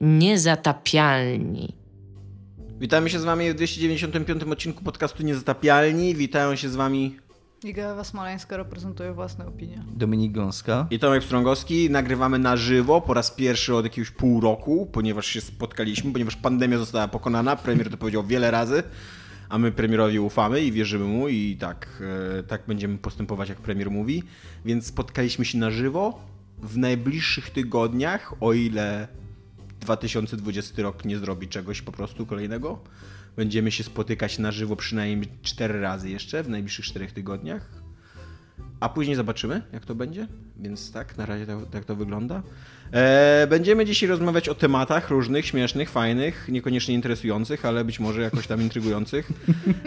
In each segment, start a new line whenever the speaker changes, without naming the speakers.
Niezatapialni.
Witamy się z wami w 295 odcinku podcastu Niezatapialni. Witają się z wami
Iga Smoleńska reprezentuje własne opinie.
Dominik Gąska.
i Tomek Strągowski. Nagrywamy na żywo po raz pierwszy od jakiegoś pół roku, ponieważ się spotkaliśmy, ponieważ pandemia została pokonana. Premier to powiedział wiele razy, a my premierowi ufamy i wierzymy mu i tak, e, tak będziemy postępować, jak premier mówi. Więc spotkaliśmy się na żywo w najbliższych tygodniach, o ile 2020 rok nie zrobi czegoś po prostu kolejnego. Będziemy się spotykać na żywo przynajmniej cztery razy jeszcze w najbliższych czterech tygodniach. A później zobaczymy, jak to będzie. Więc tak, na razie tak, to wygląda. E, będziemy dzisiaj rozmawiać o tematach różnych, śmiesznych, fajnych, niekoniecznie interesujących, ale być może jakoś tam intrygujących.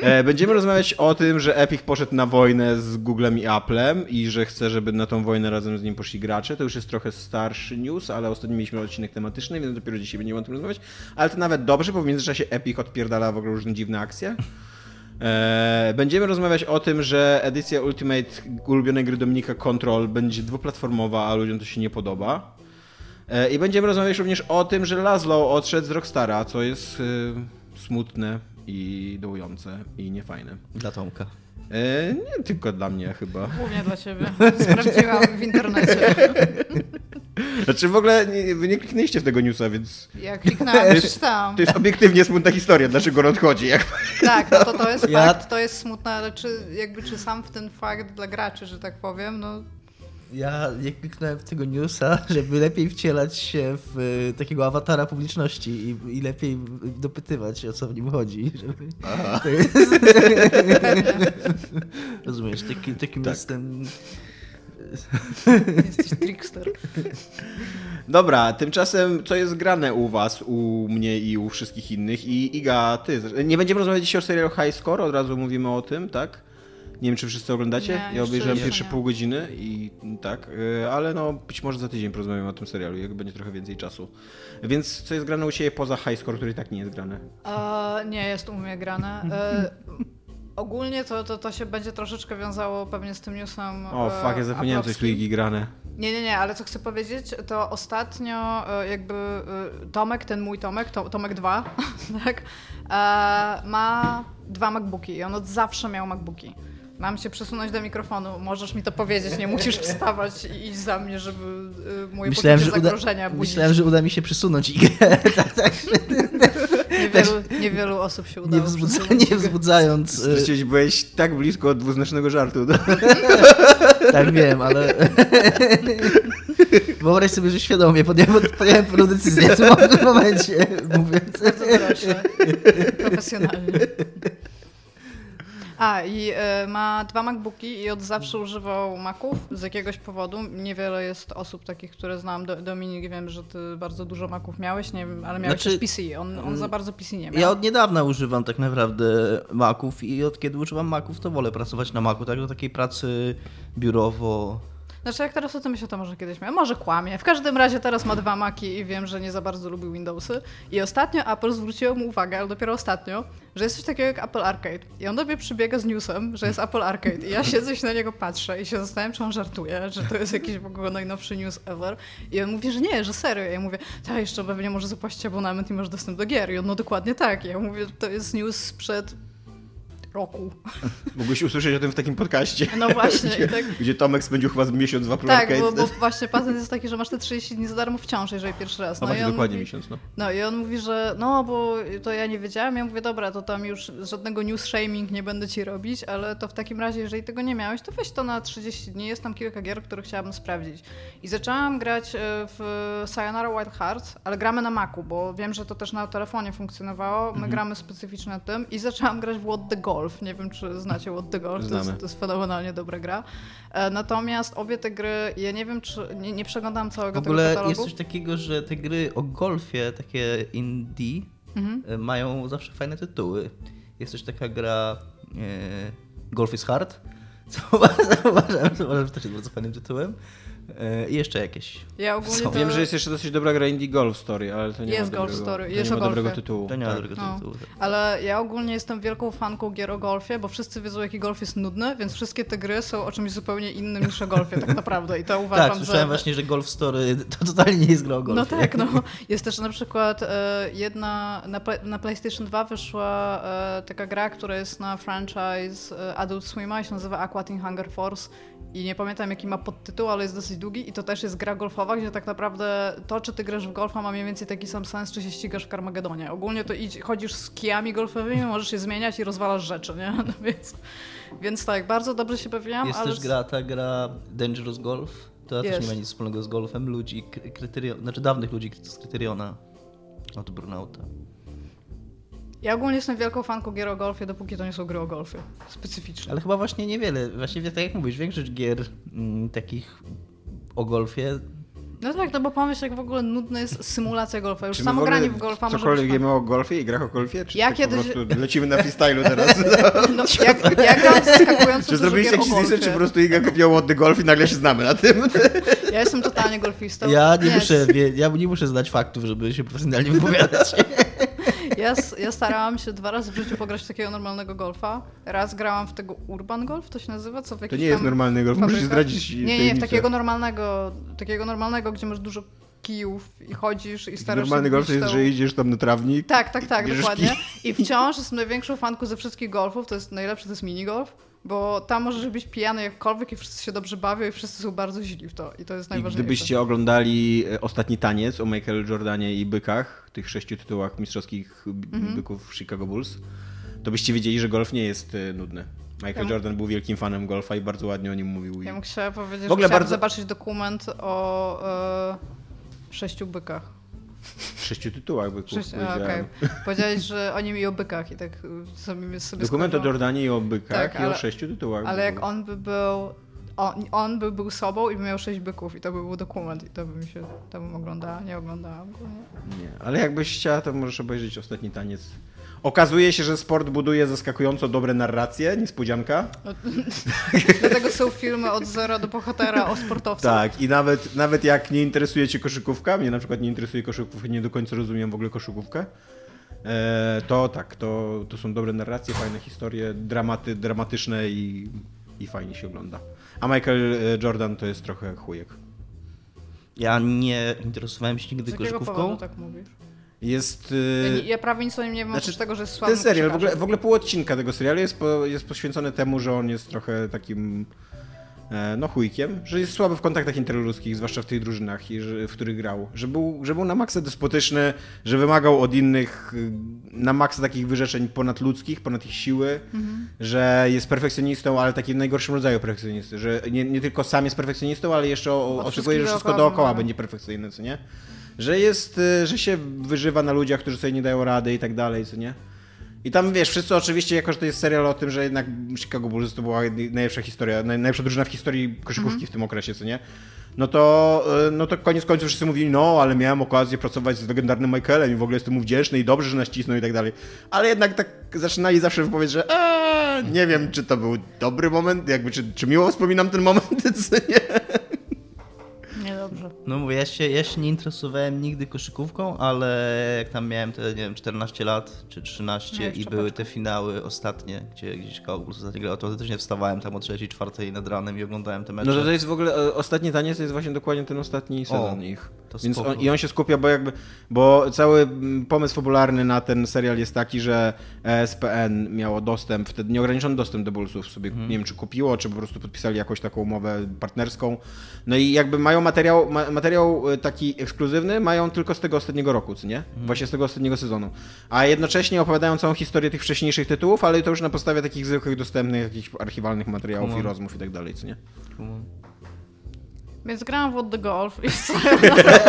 E, będziemy rozmawiać o tym, że Epic poszedł na wojnę z Googlem i Applem i że chce, żeby na tą wojnę razem z nim poszli gracze. To już jest trochę starszy news, ale ostatnio mieliśmy odcinek tematyczny, więc dopiero dzisiaj będziemy o tym rozmawiać. Ale to nawet dobrze, bo w międzyczasie Epic odpierdala w ogóle różne dziwne akcje. E, Będziemy rozmawiać o tym, że edycja Ultimate ulubionej gry Dominika Control będzie dwuplatformowa, a ludziom to się nie podoba. E, I będziemy rozmawiać również o tym, że Laszlo odszedł z Rockstara, co jest e, smutne i dołujące i niefajne.
Dla Tomka.
E, Nie tylko dla mnie chyba.
Głównie dla ciebie. Sprawdziłam w internecie.
Znaczy w ogóle nie, wy nie kliknęliście w tego newsa, więc
Jak kliknęłam, przeczytałam.
to jest obiektywnie smutna historia, dlaczego on odchodzi. Jak...
Tak, no to, to jest
Ja-
fakt, to jest smutne, ale czy, jakby, czy sam w ten fakt dla graczy, że tak powiem, no
Ja nie kliknąłem w tego newsa, żeby lepiej wcielać się w y, takiego awatara publiczności i, i lepiej dopytywać, o co w nim chodzi. Żeby... To jest... Rozumiesz, taki, takim
Tak.
jestem...
jesteś trickster.
Dobra, tymczasem co jest grane u was, u mnie i u wszystkich innych i Iga, ty, nie będziemy rozmawiać dzisiaj o serialu High Score, od razu mówimy o tym, tak? Nie wiem, czy wszyscy oglądacie?
Nie,
ja obejrzałem pierwsze
nie.
pół godziny i tak, y, ale no być może za tydzień porozmawiamy o tym serialu, jak będzie trochę więcej czasu. Więc co jest grane u ciebie poza High Score, który i tak nie jest grane?
E, nie jest u mnie grane. E, ogólnie to, to, to się będzie troszeczkę wiązało pewnie z tym newsem.
O,
e,
fuck, ja zapomniałem coś tu
aplowskim.
Igi grane.
Nie, nie, nie, ale co chcę powiedzieć, to ostatnio jakby Tomek, ten mój Tomek, to, Tomek 2, tak, ma dwa MacBooki i on od zawsze miał MacBooki. Mam się przesunąć do mikrofonu, możesz mi to powiedzieć, nie musisz wstawać i iść za mnie, żeby e, moje
Myślałem że,
poczucie
uda...
zagrożenia budzić.
Myślałem, że uda mi się przesunąć i tak, tak,
Niewielu, niewielu osób się udało
nie, wzbudza... nie wzbudzając... y,
Straciłeś, byłeś tak blisko od dwuznacznego żartu.
Tak wiem, ale wyobraź sobie, że świadomie podjąłem, podjąłem pewną decyzję w tym momencie, mówiąc.
Bardzo proszę. Profesjonalnie. A, i e, ma dwa MacBooki i od zawsze używał Maców z jakiegoś powodu. Niewiele jest osób takich, które znam. Do, Dominik, wiem, że ty bardzo dużo Maców miałeś, nie wiem, ale miałeś
Znaczy,
też PC. On, on za bardzo PC nie miał.
Ja od niedawna używam tak naprawdę Maców i od kiedy używam Maców, to wolę pracować na Macu, tak do takiej pracy biurowo.
Znaczy, jak teraz o tym myślę, to może kiedyś miał. Może kłamie. W każdym razie teraz ma dwa Maki i wiem, że nie za bardzo lubił Windowsy. I ostatnio Apple zwróciło mu uwagę, ale dopiero ostatnio, że jest coś takiego jak Apple Arcade. I on do mnie przybiega z newsem, że jest Apple Arcade. I ja siedzę i się na niego patrzę i się zastanawiam, czy on żartuje, że to jest jakiś w ogóle najnowszy news ever. I on mówi, że nie, że serio. Ja mówię, tak, jeszcze pewnie może zapłacić abonament i masz dostęp do gier. I on, no dokładnie tak. I ja mówię, to jest news sprzed roku.
Mógłbyś usłyszeć o tym w takim podcaście.
No właśnie. I tak,
Gdzie Tomek spędził chyba z miesiąc w Apple
tak, bo, bo właśnie patent jest taki, że masz te 30 dni za darmo wciąż, jeżeli pierwszy raz.
No
No,
właśnie, dokładnie
mówi,
miesiąc, no.
no i on mówi, że no, bo to ja nie wiedziałem. Ja mówię, dobra, to tam już żadnego news shaming nie będę ci robić, ale to w takim razie, jeżeli tego nie miałeś, to weź to na 30 dni. Jest tam kilka gier, które chciałabym sprawdzić. I zaczęłam grać e, w Sayonara Wild Hearts, ale gramy na Macu, bo wiem, że to też na telefonie funkcjonowało.
Mhm.
My gramy specyficznie na tym i zaczęłam grać w What the Golf. Nie wiem, czy znacie What the Golf. To jest, to jest fenomenalnie dobra gra. E, Natomiast obie te gry, ja nie wiem, czy nie, nie przeglądam
W
całego
ogóle
tego katalogu.
jest coś takiego, że te gry o golfie, takie indie,
Mhm.
e, mają zawsze fajne tytuły. Jest też taka gra e, Golf is Hard, co uważam, uważam, że też jest bardzo fajnym tytułem. E, I jeszcze jakieś.
Ja ogólnie to...
Wiem, że jest jeszcze dosyć dobra gra Indie Golf Story, ale to nie
Jest
ma
Golf
dobrego,
Story,
to
jest
nie
o
ma dobrego tytułu.
To nie ma
tak.
dobrego
No.
tytułu. tak.
Ale ja ogólnie jestem wielką fanką gier o golfie, bo wszyscy wiedzą, jaki golf jest nudny, więc wszystkie te gry są o czymś zupełnie innym niż o golfie tak naprawdę. I to uważam,
Tak, słyszałem
że...
właśnie, że Golf Story to totalnie nie jest gra o golfie.
No tak, no. Jest też na przykład e, jedna, na, Play- na PlayStation 2 wyszła e, taka gra, która jest na franchise Adult Swima i się nazywa Aqua Teen Hunger Force i nie pamiętam jaki ma podtytuł, ale jest dosyć długi i to też jest gra golfowa, gdzie tak naprawdę to, czy ty grasz w golfa ma mniej więcej taki sam sens, czy się ścigasz w Carmagedonie. Ogólnie to idź, chodzisz z kijami golfowymi, możesz je zmieniać i rozwalasz rzeczy, nie? No więc, więc tak, bardzo dobrze się bawiłam,
Jest
ale...
też gra, ta gra Dangerous Golf. To też nie ma nic wspólnego z golfem. Ludzi, Kry- kryterion, znaczy dawnych ludzi z Kryteriona od Burnouta.
Ja ogólnie jestem wielką fanką gier o golfie, dopóki to nie są gry o golfie. Specyficzne.
Ale chyba właśnie niewiele, właśnie tak jak mówisz, większość gier mm, takich o golfie
No tak, no bo pomyśl, jak w ogóle nudna jest symulacja golfa. Już samo granie w golfa może
Cokolwiek wiemy o golfie i grach o golfie? Czy
Ja
tak
kiedyś-
po prostu lecimy na freestylu teraz?
No, jak, jak gram w zaskakująco
czy zrobiliście jakiś research, czy po prostu Iga kupiła the Golf i nagle się znamy na tym?
Ja jestem totalnie golfistą.
Ja nie,
Nie,
muszę, ja nie muszę znać faktów, żeby się profesjonalnie wypowiadać.
Ja, ja starałam się dwa razy w życiu pograć w takiego normalnego golfa. Raz grałam w tego Urban Golf, to się nazywa? Co w
To nie jest normalny golf, musisz zdradzić
Nie, nie, takiego normalnego, takiego normalnego, gdzie masz dużo kijów i chodzisz i starasz
Normalny golf to jest, że idziesz tam na trawnik.
Tak, tak, tak, dokładnie.
kij.
I wciąż jestem największą fanką ze wszystkich golfów. To jest najlepsze, to jest minigolf. Bo tam możesz być pijany jakkolwiek i wszyscy się dobrze bawią i wszyscy są bardzo źli w to. I to jest
I
najważniejsze.
gdybyście oglądali e, ostatni taniec o Michael Jordanie i bykach, tych sześciu tytułach mistrzowskich
Mhm.
byków Chicago Bulls, to byście wiedzieli, że golf nie jest e, nudny. Michael
Ja-
Jordan był wielkim fanem golfa i bardzo ładnie o nim mówił. I...
Ja bym chciała powiedzieć,
W ogóle
że
bardzo-
zobaczyć dokument o e, sześciu bykach.
W sześciu tytułach byków
Sześć,
powiedziałem.
okej. Powiedziałeś, że o nim i o bykach i tak sobie, sobie
Dokument o. Jordanie i o bykach
Tak,
i o
ale-
sześciu tytułach.
Ale jak on by był... On, on by był sobą i by miał sześć byków i to by był dokument i to by mi się, to bym oglądała, nie oglądałam. ogólnie.
Nie, ale jakbyś chciała, to możesz obejrzeć ostatni taniec. Okazuje się, że sport buduje zaskakująco dobre narracje, niespodzianka.
Dlatego są filmy od zera do bohatera o sportowcach.
Tak, i nawet, nawet jak nie interesuje cię koszykówka, mnie na przykład nie interesuje koszykówka, nie do końca rozumiem w ogóle koszykówkę, e, to tak, to, to są dobre narracje, fajne historie, dramaty, dramatyczne i, i fajnie się ogląda. A Michael e, Jordan to jest trochę chujek.
Ja nie interesowałem się nigdy koszykówką.
powodu tak mówisz?
Jest...
Ja, nie, ja prawie nic o nim nie wiem,
Znaczy,
oprócz tego, że jest
Ten
sławnym
serial, w ogóle, w ogóle pół odcinka tego serialu jest, po, jest poświęcony temu, że on jest trochę takim e, no chujkiem, że jest słaby w kontaktach interludzkich, zwłaszcza w tych drużynach, w których grał. Że był, że był na maksa despotyczny, że wymagał od innych y, na maksa takich wyrzeczeń ponadludzkich, ponad ich siły,
Mhm.
że jest perfekcjonistą, ale takim najgorszym rodzaju perfekcjonisty, że nie, nie tylko sam jest perfekcjonistą, ale jeszcze o, oczekuje, że wszystko
dookoła
dookoła
wymaga.
będzie perfekcyjne, co nie? Że jest, y, że się wyżywa na ludziach, którzy sobie nie dają rady i tak dalej, co nie? I tam wiesz, wszyscy oczywiście, jako że to jest serial o tym, że jednak Chicago Bulls to była najlepsza historia, naj- najlepsza drużyna w historii koszykówki
Mhm.
w tym okresie, co nie? No to, y, no to koniec końców wszyscy mówili, no ale miałem okazję pracować z legendarnym Michaelem i w ogóle jestem mu wdzięczny i dobrze, że nacisnął i tak dalej. Ale jednak tak zaczynali zawsze wypowiedź, że a, nie wiem, czy to był dobry moment, jakby, czy, czy miło wspominam ten moment, co nie?
No mówię, ja się, ja się nie interesowałem nigdy koszykówką, ale jak tam miałem te, nie wiem, 14 lat czy 13
No,
i były
paczka.
te finały ostatnie, gdzie gdzieś Cowboys ostatnio grał, to też nie wstawałem tam o 3, 4 nad ranem i oglądałem te mecze.
No to, to jest w ogóle, e, ostatni taniec to jest właśnie dokładnie ten ostatni sezon
O,
ich.
to
Więc on, I on się skupia, bo jakby, bo cały pomysł fabularny na ten serial jest taki, że ESPN miało dostęp, wtedy nieograniczony dostęp do Bullsów sobie,
Mhm.
nie wiem czy kupiło, czy po prostu podpisali jakąś taką umowę partnerską. No i jakby mają materiał, ma, materiał e, taki ekskluzywny, mają tylko z tego ostatniego roku, co nie?
Mhm.
Właśnie z tego ostatniego sezonu. A jednocześnie opowiadają całą historię tych wcześniejszych tytułów, ale to już na podstawie takich zwykłych, dostępnych, jakichś archiwalnych materiałów
Come
i
on.
rozmów i tak dalej, co nie?
Więc grałam w What the Golf i Sayonara,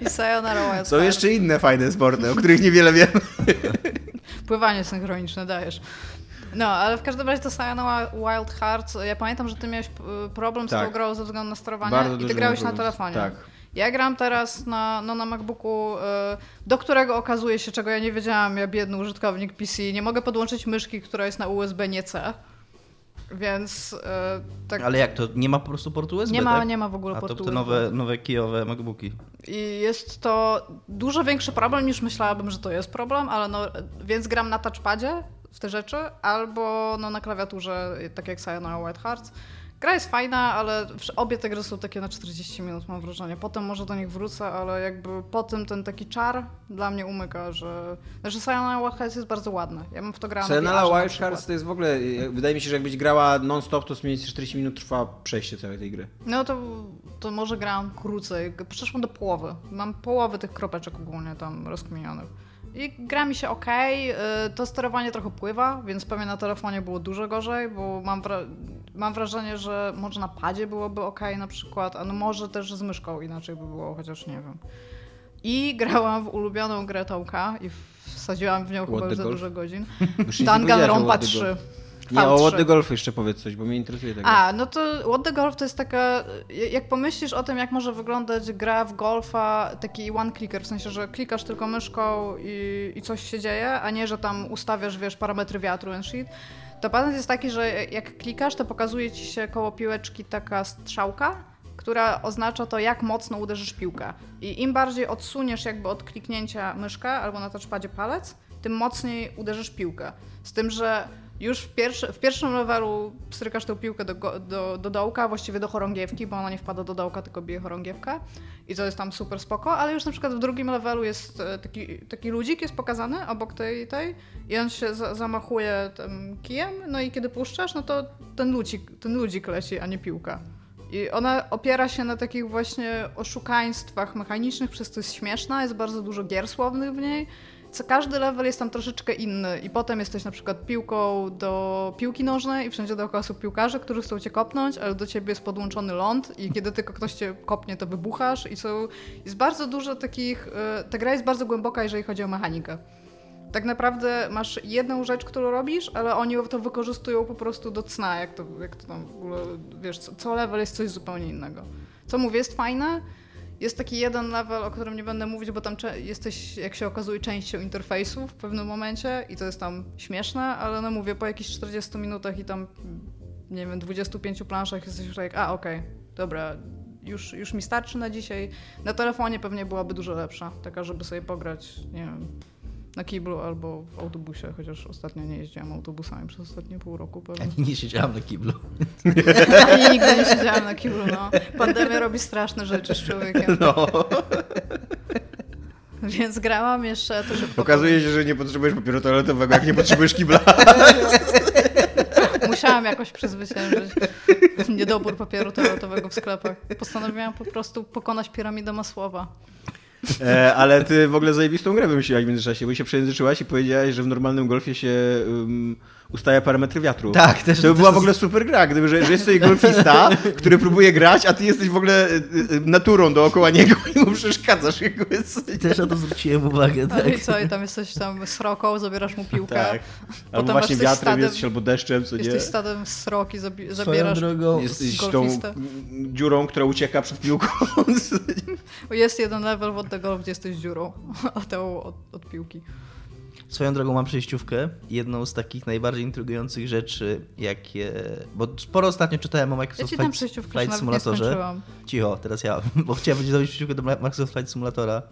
i Sayonara Wild
Są jeszcze inne fajne sporty, o których niewiele wiem.
Pływanie synchroniczne dajesz. No, ale w każdym razie to Sayonara Wild Hearts, ja pamiętam, że ty miałeś p- problem z
Tak.
tą grą ze względu na sterowanie
Bardzo
i ty grałeś na telefonie.
Tak.
Ja gram teraz na, no, na MacBooku, y, do którego okazuje się, czego ja nie wiedziałam, ja biedny użytkownik PC, nie mogę podłączyć myszki, która jest na USB, nie C. Więc e, tak.
Ale jak to? Nie ma po prostu portu USB?
Nie ma,
tak?
nie ma w ogóle
A
portu
to te
USB.
nowe, nowe kijowe MacBooki.
I jest to dużo większy problem niż myślałabym, że to jest problem, ale no, więc gram na touchpadzie w te rzeczy, albo no, na klawiaturze, tak jak Sayonara White Hearts. Gra jest fajna, ale obie te gry są takie na 40 minut, mam wrażenie. Potem może do nich wrócę, ale jakby po tym ten taki czar dla mnie umyka, że... Znaczy Sayonara White Hearts jest bardzo ładne. Ja bym w to grała na
Wild. Hearts to jest w ogóle, wydaje mi się, że jakbyś grała non-stop, to mniej więcej 40 minut trwa przejście całej tej gry.
No to, to może grałam krócej. Przeszłam do połowy. Mam połowę tych kropeczek ogólnie tam rozkminionych. I gra mi się ok. To sterowanie trochę pływa, więc pewnie na telefonie było dużo gorzej, bo mam, wra- mam wrażenie, że może na padzie byłoby ok na przykład, a no może też z myszką inaczej by było, chociaż nie wiem. I grałam w ulubioną grę Tomka i wsadziłam w nią chyba
What
już
the
za
Golf?
dużo godzin.
Już
Danganronpa
What the
3.
Nie, o
V3.
What the Golf jeszcze powiedz coś, bo mnie interesuje tego.
A, no to What the Golf to jest taka, jak pomyślisz o tym, jak może wyglądać gra w golfa, taki one clicker, w sensie, że klikasz tylko myszką i, i coś się dzieje, a nie, że tam ustawiasz, wiesz, parametry wiatru and shit, to patent jest taki, że jak klikasz, to pokazuje ci się koło piłeczki taka strzałka, która oznacza to, jak mocno uderzysz piłkę. I im bardziej odsuniesz jakby od kliknięcia myszkę albo na touchpadzie palec, tym mocniej uderzysz piłkę. Z tym, że już w, pierwszy, w pierwszym levelu strykasz tę piłkę do, do, do dołka, właściwie do chorągiewki, bo ona nie wpada do dołka, tylko bije chorągiewkę. I to jest tam super spoko, ale już na przykład w drugim levelu jest e, taki, taki ludzik jest pokazany obok tej, tej i on się za, zamachuje tym kijem, no i kiedy puszczasz, no to ten ludzik, ten ludzik leci, a nie piłka. I ona opiera się na takich właśnie oszukaństwach mechanicznych, przez co jest śmieszna, jest bardzo dużo gier słownych w niej. Co każdy level jest tam troszeczkę inny i potem jesteś na przykład piłką do piłki nożnej i wszędzie dookoła są piłkarze, którzy chcą cię kopnąć, ale do ciebie jest podłączony ląd i kiedy tylko ktoś cię kopnie, to wybuchasz i są, jest bardzo dużo takich, e, ta gra jest bardzo głęboka, jeżeli chodzi o mechanikę. Tak naprawdę masz jedną rzecz, którą robisz, ale oni to wykorzystują po prostu do cna, jak to, jak to tam w ogóle, wiesz, co, co level jest coś zupełnie innego. Co mówię, jest fajne. Jest taki jeden level, o którym nie będę mówić, bo tam jesteś, jak się okazuje, częścią interfejsu w pewnym momencie i to jest tam śmieszne, ale no mówię, po jakichś 40 minutach i tam, nie wiem, 25 planszach jesteś już jak, a okej, dobra, już, już mi starczy na dzisiaj. Na telefonie pewnie byłaby dużo lepsza, taka, żeby sobie pograć, nie wiem, na kiblu albo w autobusie, chociaż ostatnio nie jeździłam autobusami przez ostatnie pół roku pewnie.
Ani nie siedziałam na kiblu.
Ani nigdy nie siedziałam na kiblu, no. Pandemia robi straszne rzeczy z człowiekiem.
No.
Więc grałam jeszcze, to szybko
Okazuje się, że nie potrzebujesz papieru toaletowego, jak nie potrzebujesz kibla.
Musiałam jakoś przezwyciężyć niedobór papieru toaletowego w sklepach. Postanowiłam po prostu pokonać piramidę Masłowa.
E, ale ty w ogóle zajebistą grę wymyśliłaś w międzyczasie, bo się przejęzyczyłaś i powiedziałaś, że w normalnym golfie się um, ustawia parametry wiatru.
Tak, też-
To by
też
była w ogóle super gra, gdyby, że, że jest sobie golfista, który próbuje grać, a ty jesteś w ogóle y, y, naturą dookoła niego i mu przeszkadzasz. Jego.
Też na to zwróciłem uwagę,
No
tak.
i co, i tam jesteś tam sroką, zabierasz mu piłkę.
Tak. Albo właśnie
jesteś
wiatrem
stadem-
jesteś, albo deszczem, co nie?
Jesteś stadem sroki, zabi- zabierasz...
drogą,
Jesteś tą
golfistę.
dziurą, która ucieka przed piłką.
Jest jeden level od tego, gdzie jesteś dziurą, a tą od, od piłki.
Swoją drogą mam przejściówkę. Jedną z takich najbardziej intrygujących rzeczy, jakie. Bo sporo ostatnio czytałem o
Ja
Microsoft
tam
Flight,
przejściówkę
Flight Simulatorze. Cicho, teraz ja, bo chciałem będzie zrobić przejściówkę do Microsoft Flight Simulatora,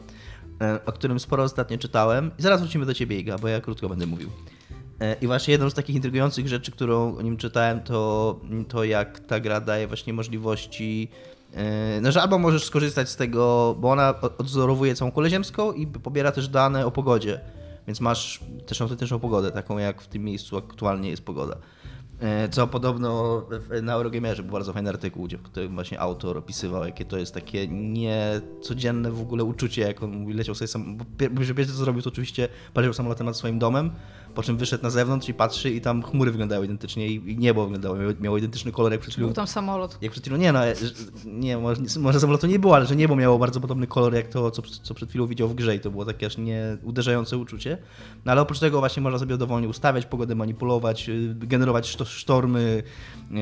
e, o którym sporo ostatnio czytałem. I zaraz wrócimy do ciebie, Iga, bo ja krótko będę mówił. E, I właśnie jedną z takich intrygujących rzeczy, którą o nim czytałem, to, to jak ta gra daje właśnie możliwości. e, No, że albo możesz skorzystać z tego, bo ona o- odwzorowuje całą kulę ziemską i pobiera też dane o pogodzie. Więc masz też autentyczną pogodę, taką jak w tym miejscu aktualnie jest pogoda. E, Co podobno na Eurogamerze był bardzo fajny artykuł, gdzie właśnie autor opisywał, jakie to jest takie niecodzienne w ogóle uczucie, jak on leciał sobie sam, bo pierwsze co zrobił, to oczywiście poleciał samolotem nad swoim domem, po czym wyszedł na zewnątrz i patrzy i tam chmury wyglądały identycznie i niebo wyglądało, miało, miało identyczny kolor jak przed chwilą.
Był tam samolot.
Jak przed chwilą, nie no, że- nie, może, może samolotu nie było, ale że niebo miało bardzo podobny kolor jak to, co, co przed chwilą widział w grze i to było takie aż nie uderzające uczucie. No ale oprócz tego właśnie można sobie dowolnie ustawiać pogodę, manipulować, y, generować szto, sztormy,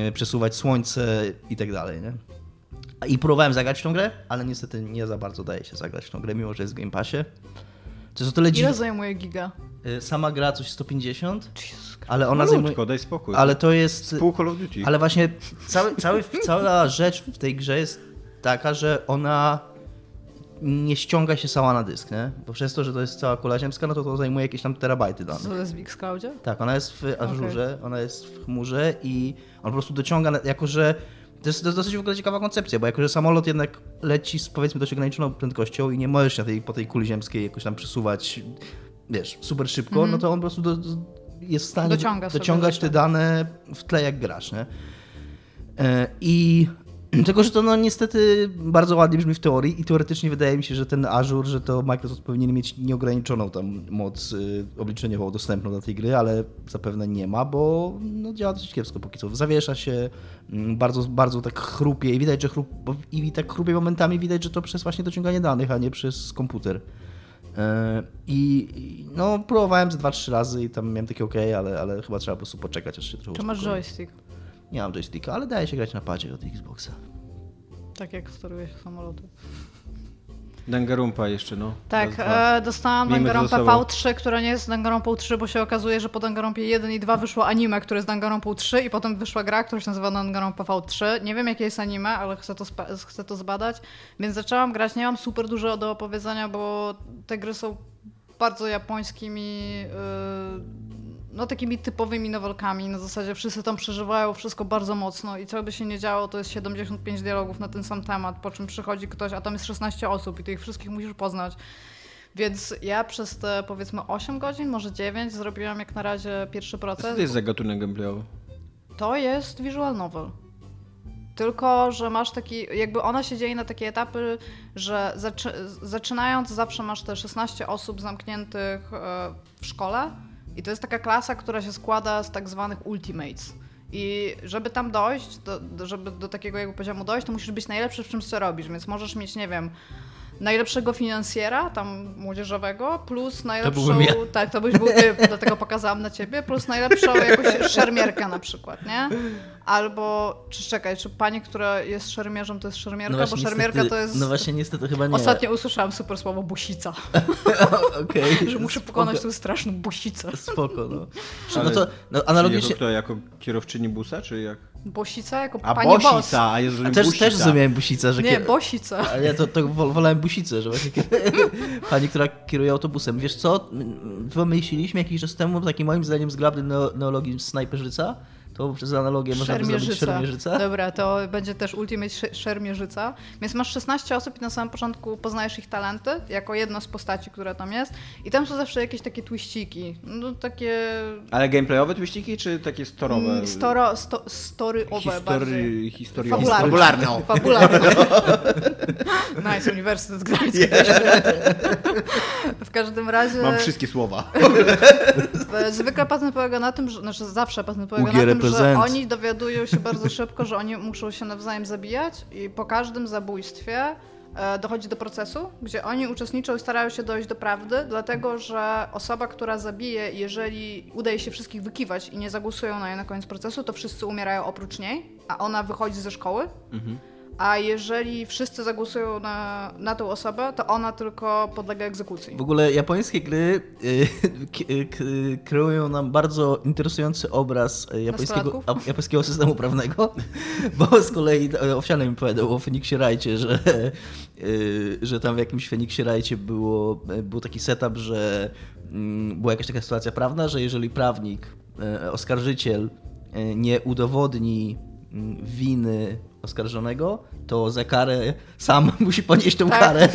y, przesuwać słońce i tak dalej, nie? I próbowałem zagrać w tą grę, ale niestety nie za bardzo daje się zagrać w tą grę, mimo że jest w Game Passie. To jest o tyle
Ile
dziwne.
zajmuje giga?
Y, Sama gra coś 150,
Jesus
ale ona zajmuje...
Malutko, daj spokój.
Ale to jest...
Pół Call of Duty.
Ale właśnie cały, cały, cała rzecz w tej grze jest taka, że ona nie ściąga się sama na dysk, nie? Bo przez to, że to jest cała kula ziemska, no to to zajmuje jakieś tam terabajty danych.
Co to jest w Xcloudzie?
Tak, ona jest w Azurze, ona jest w chmurze i on po prostu dociąga, jako że to jest, to jest dosyć w ogóle ciekawa koncepcja, bo jako że samolot jednak leci z powiedzmy dość ograniczoną prędkością i nie możesz się na tej, po tej kuli ziemskiej jakoś tam przesuwać, wiesz, super szybko, no to on po prostu do, do, jest w stanie
Dociąga
dociągać te dane w tle jak grasz, nie? E, I tylko, że to no niestety bardzo ładnie brzmi w teorii i teoretycznie wydaje mi się, że ten Azure, że to Microsoft powinien mieć nieograniczoną tam moc y, obliczeniową dostępną do tej gry, ale zapewne nie ma, bo no, działa dosyć kiepsko póki co. Zawiesza się, mm, bardzo, bardzo tak chrupie i widać, że chrup, i tak chrupie momentami widać, że to przez właśnie dociąganie danych, a nie przez komputer. E, I no, próbowałem z 2-3 razy i tam miałem takie ok, ale, ale chyba trzeba po prostu poczekać, aż się trochę
Czy masz joystick?
Nie mam joysticka, ale daje się grać na padzie od Xboxa.
Tak jak steruje się samolotem.
Dangarumpa jeszcze, no.
Tak,
Raz,
e, dostałam
Miejmy to
Danganronpę
ze sobą.
V3, która nie jest Danganronpą 3, bo się okazuje, że po Danganronpie 1 i 2 wyszło anime, które jest Danganronpą 3 i potem wyszła gra, która się nazywa Danganronpa V3. Nie wiem jakie jest anime, ale chcę to, chcę to zbadać, więc zaczęłam grać. Nie mam super dużo do opowiedzenia, bo te gry są bardzo japońskimi, yy, no takimi typowymi nowelkami. Na zasadzie wszyscy tam przeżywają wszystko bardzo mocno i co by się nie działo, to jest 75 dialogów na ten sam temat, po czym przychodzi ktoś, a tam jest 16 osób i ty ich wszystkich musisz poznać. Więc ja przez te powiedzmy 8 godzin, może 9 zrobiłam jak na razie pierwszy
Co
proces.
to jest za gatunek gameplayowy?
To jest visual novel. Tylko, że masz taki, jakby ona się dzieje na takie etapy, że zaczy, zaczynając zawsze masz te 16 osób zamkniętych e, w szkole i to jest taka klasa, która się składa z tak zwanych ultimates. I żeby tam dojść, do, żeby do takiego jakby poziomu dojść, to musisz być najlepszy w czymś, co robisz, więc możesz mieć, nie wiem, najlepszego finansjera, tam młodzieżowego, plus najlepszą...
ja.
Tak, to byś był ty, dlatego pokazałam na ciebie, plus najlepszą jakąś szermierkę na przykład, nie? Albo, czy czekaj, czy pani, która jest szermierzem, to jest szermierka, bo szermierka
niestety,
to jest...
No właśnie niestety chyba nie.
Ostatnio usłyszałam super słowo busica,
Okej.
że muszę pokonać
Spoko,
tą straszną busicę.
Spoko, no.
Ale
no to no,
Czyli
analogicznie...
Jako, kto, jako kierowczyni busa, czy jak?
Bosica jako
A
pani boss.
Bosica, a jest
A też, też zrozumiałem busica, że...
Nie,
kier-
bosica.
Ale ja to, to wol- wolałem busicę, że właśnie pani, która kieruje autobusem. Wiesz co, wymyśliliśmy jakiś czas temu taki moim zdaniem zgrabny neo- neologizm snajperzyca. To przez analogię można by zrobić
Szermierzyca. Dobra, to będzie też Ultimate sze- Szermierzyca. Więc masz 16 osób i na samym początku poznajesz ich talenty, jako jedna z postaci, która tam jest. I tam są zawsze jakieś takie twiściki. No takie...
Ale gameplayowe twiściki, czy takie storowe?
mm, Storo, sto, storyowe bardziej.
History, historie
Fabularne.
Fabularne.
Fabularne. nice, Uniwersytet Gdański. W każdym razie...
Mam wszystkie słowa.
Zwykle patent polega na tym, że, znaczy zawsze patent polega na tym, że oni dowiadują się bardzo szybko, że oni muszą się nawzajem zabijać i po każdym zabójstwie e, dochodzi do procesu, gdzie oni uczestniczą i starają się dojść do prawdy, dlatego że osoba, która zabije, jeżeli udaje się wszystkich wykiwać i nie zagłosują na nią na koniec procesu, to wszyscy umierają oprócz niej, a ona wychodzi ze szkoły. A jeżeli wszyscy zagłosują na, na tą osobę, to ona tylko podlega egzekucji.
W ogóle japońskie gry y, y, y, kreują nam bardzo interesujący obraz y, japońskiego, japońskiego systemu prawnego, bo z kolei y, Owsiany mi powiedział o Feniksie Rajcie, że, y, że tam w jakimś Feniksie Rajcie było, y, był taki setup, że mm, była jakaś taka sytuacja prawna, że jeżeli prawnik, y, oskarżyciel y, nie udowodni mm, winy oskarżonego, to za karę sam musi ponieść tą
Tak.
karę.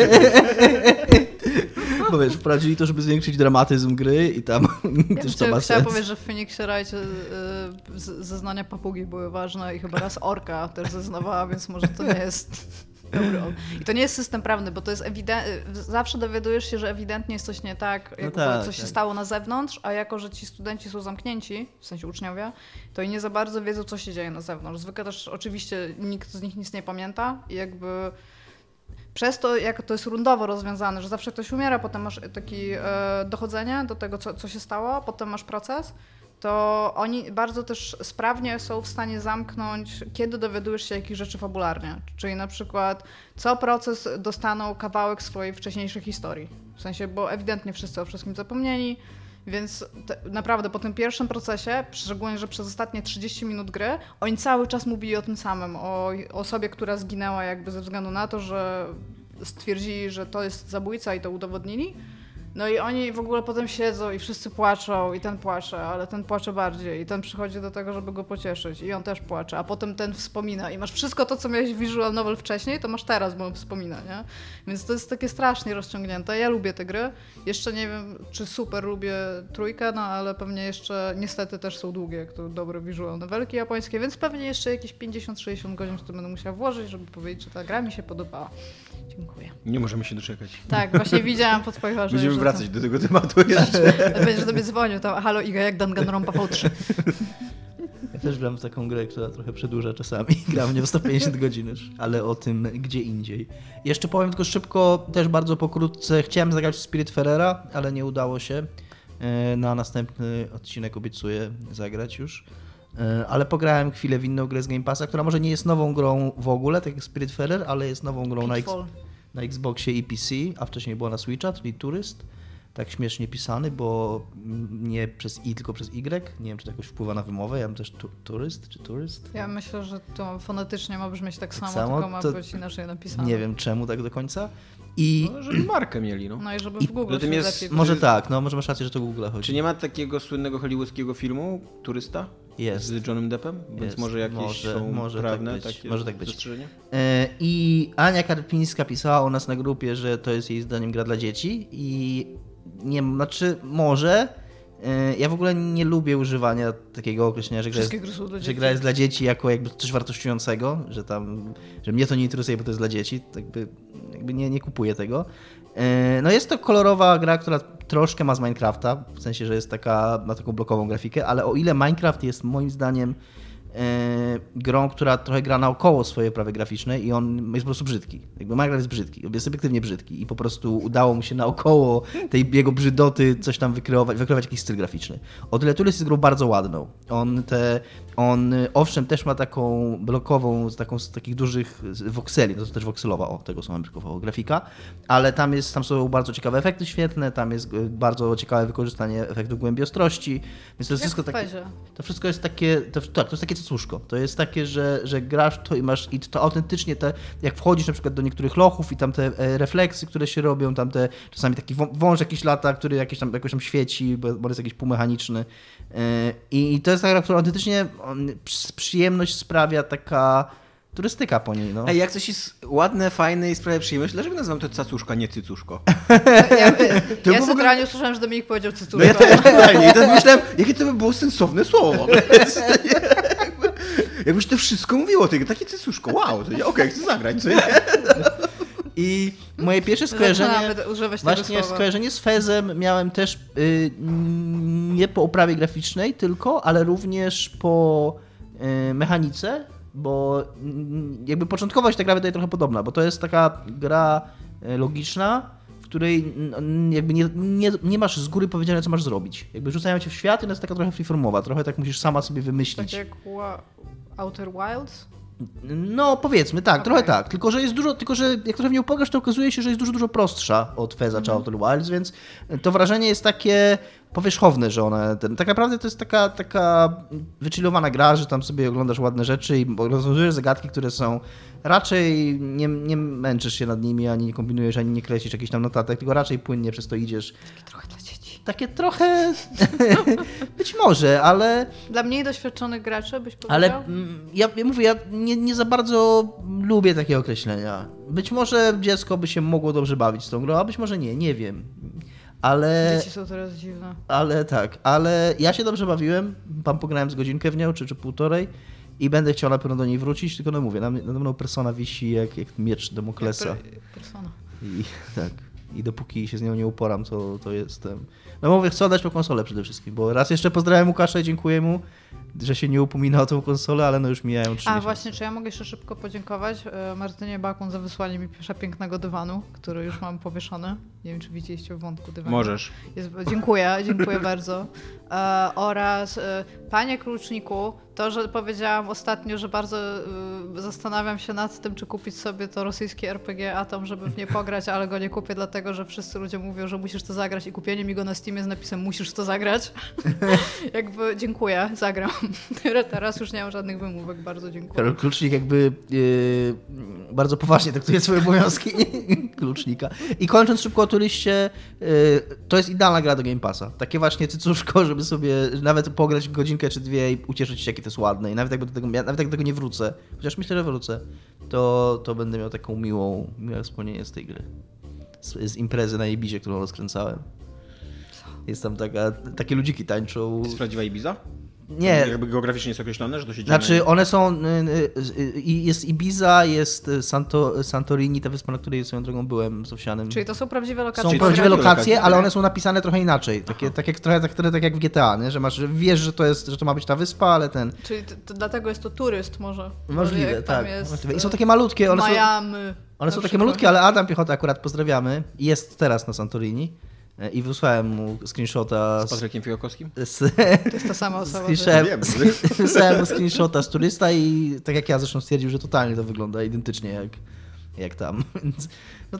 Bo wiesz, wprowadzili to, żeby zwiększyć dramatyzm gry i tam
Ja
też to
chciałam,
ma
chciałam
sens.
powiedzieć, że w Phoenixie Wrightie y, z- zeznania papugi były ważne i chyba raz orka też zeznawała, więc może to nie jest dobry on. I to nie jest system prawny, bo to jest zawsze dowiadujesz się, że ewidentnie jest coś nie tak, jakby
tak,
coś się
tak.
stało na zewnątrz, a jako, że ci studenci są zamknięci, w sensie uczniowie, to i nie za bardzo wiedzą, co się dzieje na zewnątrz. Zwykle też oczywiście nikt z nich nic nie pamięta i jakby przez to, jak to jest rundowo rozwiązane, że zawsze ktoś umiera, potem masz taki e, dochodzenie do tego, co, co się stało, potem masz proces, to oni bardzo też sprawnie są w stanie zamknąć, kiedy dowiadujesz się jakichś rzeczy fabularnie. Czyli na przykład, co proces dostaną kawałek swojej wcześniejszej historii. W sensie, bo ewidentnie wszyscy o wszystkim zapomnieli Więc te, naprawdę po tym pierwszym procesie, szczególnie, że przez ostatnie 30 minut gry, oni cały czas mówili o tym samym, o osobie, która zginęła jakby ze względu na to, że stwierdzili, że to jest zabójca i to udowodnili. No i oni w ogóle potem siedzą i wszyscy płaczą i ten płacze, ale ten płacze bardziej i ten przychodzi do tego, żeby go pocieszyć i on też płacze, a potem ten wspomina i masz wszystko to, co miałeś w visual novel wcześniej, to masz teraz, bo on wspomina, nie? Więc to jest takie strasznie rozciągnięte. Ja lubię te gry. Jeszcze nie wiem, czy super lubię trójkę, no ale pewnie jeszcze niestety też są długie, jak to dobre visual novelki japońskie, więc pewnie jeszcze jakieś 50-60 godzin w to będę musiała włożyć, żeby powiedzieć, czy ta gra mi się podobała. Dziękuję.
Nie możemy się doczekać.
Tak, właśnie widziałam po twoich oczach.
Będziemy wracać do tego tematu jeszcze.
to- Będziesz do mnie dzwonił tam, halo Iga, jak Danganronpa V3.
Ja też gram w taką grę, która trochę przedłuża czasami. Gram w nią 150 godzin już, ale o tym gdzie indziej. Jeszcze powiem tylko szybko, też bardzo pokrótce. Chciałem zagrać w Spirit Ferrera, ale nie udało się. E, Na następny odcinek obiecuję zagrać już. E, Ale pograłem chwilę w inną grę z Game Passa, która może nie jest nową grą w ogóle, tak jak Spirit Ferrer, ale jest nową grą na, X-
Pitfall.
na Xboxie i PC, a wcześniej była na Switcha, czyli Turyst. Tak śmiesznie pisany, bo nie przez I, tylko przez Y. Nie wiem, czy to jakoś wpływa na wymowę. Ja mam też tu, turyst czy turyst.
Ja myślę, że to fonetycznie ma brzmieć tak samo,
samo?
tylko ma
To
być inaczej napisane.
Nie wiem czemu tak do końca. I
No, żeby markę mieli, no.
No i żeby
I
w Google się
jest-
lepiej...
może tak, no może masz rację, że to Google chodzi.
Czy nie ma takiego słynnego hollywoodzkiego filmu Turysta?
Jest.
Z Johnem Deppem? Więc
Jest.
może jakieś
Może-
są
może tak
prawne
być.
takie
Może tak być. E, I Ania Karpińska pisała o nas na grupie, że to jest jej zdaniem gra dla dzieci i nie znaczy może. e, Ja w ogóle nie lubię używania takiego określenia, że gra, jest, że
dzieci.
gra jest dla dzieci jako jakby coś wartościującego, że tam, że mnie to nie interesuje, bo to jest dla dzieci, tak jakby, jakby nie, nie kupuję tego. E, No jest to kolorowa gra, która troszkę ma z Minecrafta, w sensie, że jest taka, ma taką blokową grafikę, ale o ile Minecraft jest moim zdaniem grą, która trochę gra naokoło swojej oprawy graficznej i on jest po prostu brzydki. Jakby Minecraft jest brzydki, jest obiektywnie brzydki i po prostu udało mu się naokoło tej jego brzydoty coś tam wykreować, wykreować jakiś styl graficzny. O tyle Tulis jest grą bardzo ładną. On te, on owszem też ma taką blokową, z taką z takich dużych wokseli, to jest też wokselowa, o tego słowa brakowało, grafika, ale tam jest, tam są bardzo ciekawe efekty świetne, tam jest y, bardzo ciekawe wykorzystanie efektu głębi ostrości, więc to jest
Jak
wszystko takie... To wszystko jest takie, to, tak, to jest takie cacuszko. To jest takie, że, że grasz to i masz, i to autentycznie te, jak wchodzisz na przykład do niektórych lochów i tam te e, refleksy, które się robią, tam te, czasami taki wą- wąż jakiś lata, który jakiś tam, jakoś tam świeci, bo, bo jest jakiś półmechaniczny. E, I, I to jest ta gra, która autentycznie przyjemność sprawia taka turystyka po niej, no.
Ej, jak coś jest ładne, fajne i sprawia przyjemność, dlaczego nazywam to cacuszka, nie cycuszko?
Ja, ja
było w ogóle-
centralnie usłyszałem, że Dominik powiedział cycuszko.
No ja też to myślałem, jakie to by było sensowne słowo. Jakbyś to wszystko mówiło, tego, takie cycuszko, wow, to nie, okej, chcę zagrać, co nie?
I moje pierwsze skojarzenie...
Zaczynamy używać tego
Właśnie
słowa.
skojarzenie z Fezem miałem też y, nie po oprawie graficznej tylko, ale również po y, mechanice, bo mm, jakby początkowo się ta gra wydaje trochę podobna, bo to jest taka gra y, logiczna, w której jakby nie, nie, nie masz z góry powiedziane, co masz zrobić. Jakby rzucają cię w świat i ona jest taka trochę freeformowa, trochę tak musisz sama sobie wymyślić.
Tak jak Outer Wilds?
No, powiedzmy, tak,
Okej.
trochę tak. Tylko, że jest dużo, tylko, że jak trochę w nią pograsz, to okazuje się, że jest dużo, dużo prostsza od Feza czy Outer Wilds, więc to wrażenie jest takie powierzchowne, że ona, ten, tak naprawdę to jest taka, taka wychillowana gra, że tam sobie oglądasz ładne rzeczy i rozwiązujesz zagadki, które są raczej nie, nie męczysz się nad nimi, ani nie kombinujesz, ani nie kreślisz jakichś tam notatek, tylko raczej płynnie przez to idziesz.
Trochę dla dzieci.
Takie trochę, być może, ale
Dla mniej doświadczonych graczy byś powiedział?
ale mm, ja, ja mówię, ja nie, nie za bardzo lubię takie określenia. Być może dziecko by się mogło dobrze bawić z tą grą, a być może nie, nie wiem. Ale,
Dzieci są teraz dziwne.
ale tak, ale ja się dobrze bawiłem. Tam pograłem z godzinkę w nią, czy, czy półtorej. I będę chciał na pewno do niej wrócić, tylko no mówię, na- nade mną persona wisi jak, jak miecz Demoklesa.
Per- Persona.
I tak. I dopóki się z nią nie uporam, to, to jestem. No mówię, chcę oddać tą konsolę przede wszystkim, bo raz jeszcze pozdrawiam Łukasza i dziękuję mu, że się nie upomina o tą konsolę, ale no już mijają trzy
A
miesiące.
właśnie, czy ja mogę jeszcze szybko podziękować e, Martynie Bakun za wysłanie mi przepięknego dywanu, który już mam powieszony. Nie wiem, czy widzieliście w wątku dywanu.
Możesz.
Jest, dziękuję, dziękuję bardzo. E, oraz e, panie Kluczniku, To, że powiedziałam ostatnio, że bardzo y, zastanawiam się nad tym, czy kupić sobie to rosyjskie RPG Atom, żeby w nie pograć, ale go nie kupię, dlatego że wszyscy ludzie mówią, że musisz to zagrać i kupienie mi go na Steamie z napisem musisz to zagrać. jakby dziękuję, zagram. Teraz już nie mam żadnych wymówek, bardzo dziękuję.
Karol Klucznik jakby yy, bardzo poważnie traktuje swoje obowiązki klucznika. I kończąc szybko o turyście, yy, to jest idealna gra do Game Passa. Takie właśnie cycuszko, żeby sobie nawet pograć godzinkę czy dwie i ucieszyć się, jakie to jest ładne. I nawet jak do tego, nawet jak do tego nie wrócę, chociaż myślę, że wrócę, to, to będę miał taką miłą, miłe wspomnienie z tej gry. Z, z imprezy na Ibizie, którą rozkręcałem. Jest tam taka, takie ludziki tańczą.
Jest prawdziwa Ibiza?
Nie.
Jakby geograficznie jest określone, że to się dzieje
Znaczy,
na...
one są. y, y, y, Jest Ibiza, jest Santo, Santorini, ta wyspa, na której swoją drogą byłem z Owsianym.
Czyli to są prawdziwe lokacje.
Są prawdziwe lokacje,
lokacje, tak?
one są napisane trochę inaczej. Takie, tak, jak, trochę, tak, trochę tak jak w GTA, nie? że masz, że wiesz, że to, jest, że to ma być ta wyspa, ale ten.
Czyli to, to dlatego jest to turyst może.
Możliwe, tak.
Jest.
I są takie malutkie, one są,
Miami.
one są takie malutkie, ale Adam Piechota akurat pozdrawiamy. Jest teraz na Santorini e, i wysłałem mu screenshota
Z Patrykiem Fiłkowskim?
z,
To jest ta sama osoba.
Słyszałem,
Wiem.
wysłałem mu screenshota z turysta i tak jak ja zresztą stwierdził, że totalnie to wygląda identycznie jak, jak tam. Więc, no,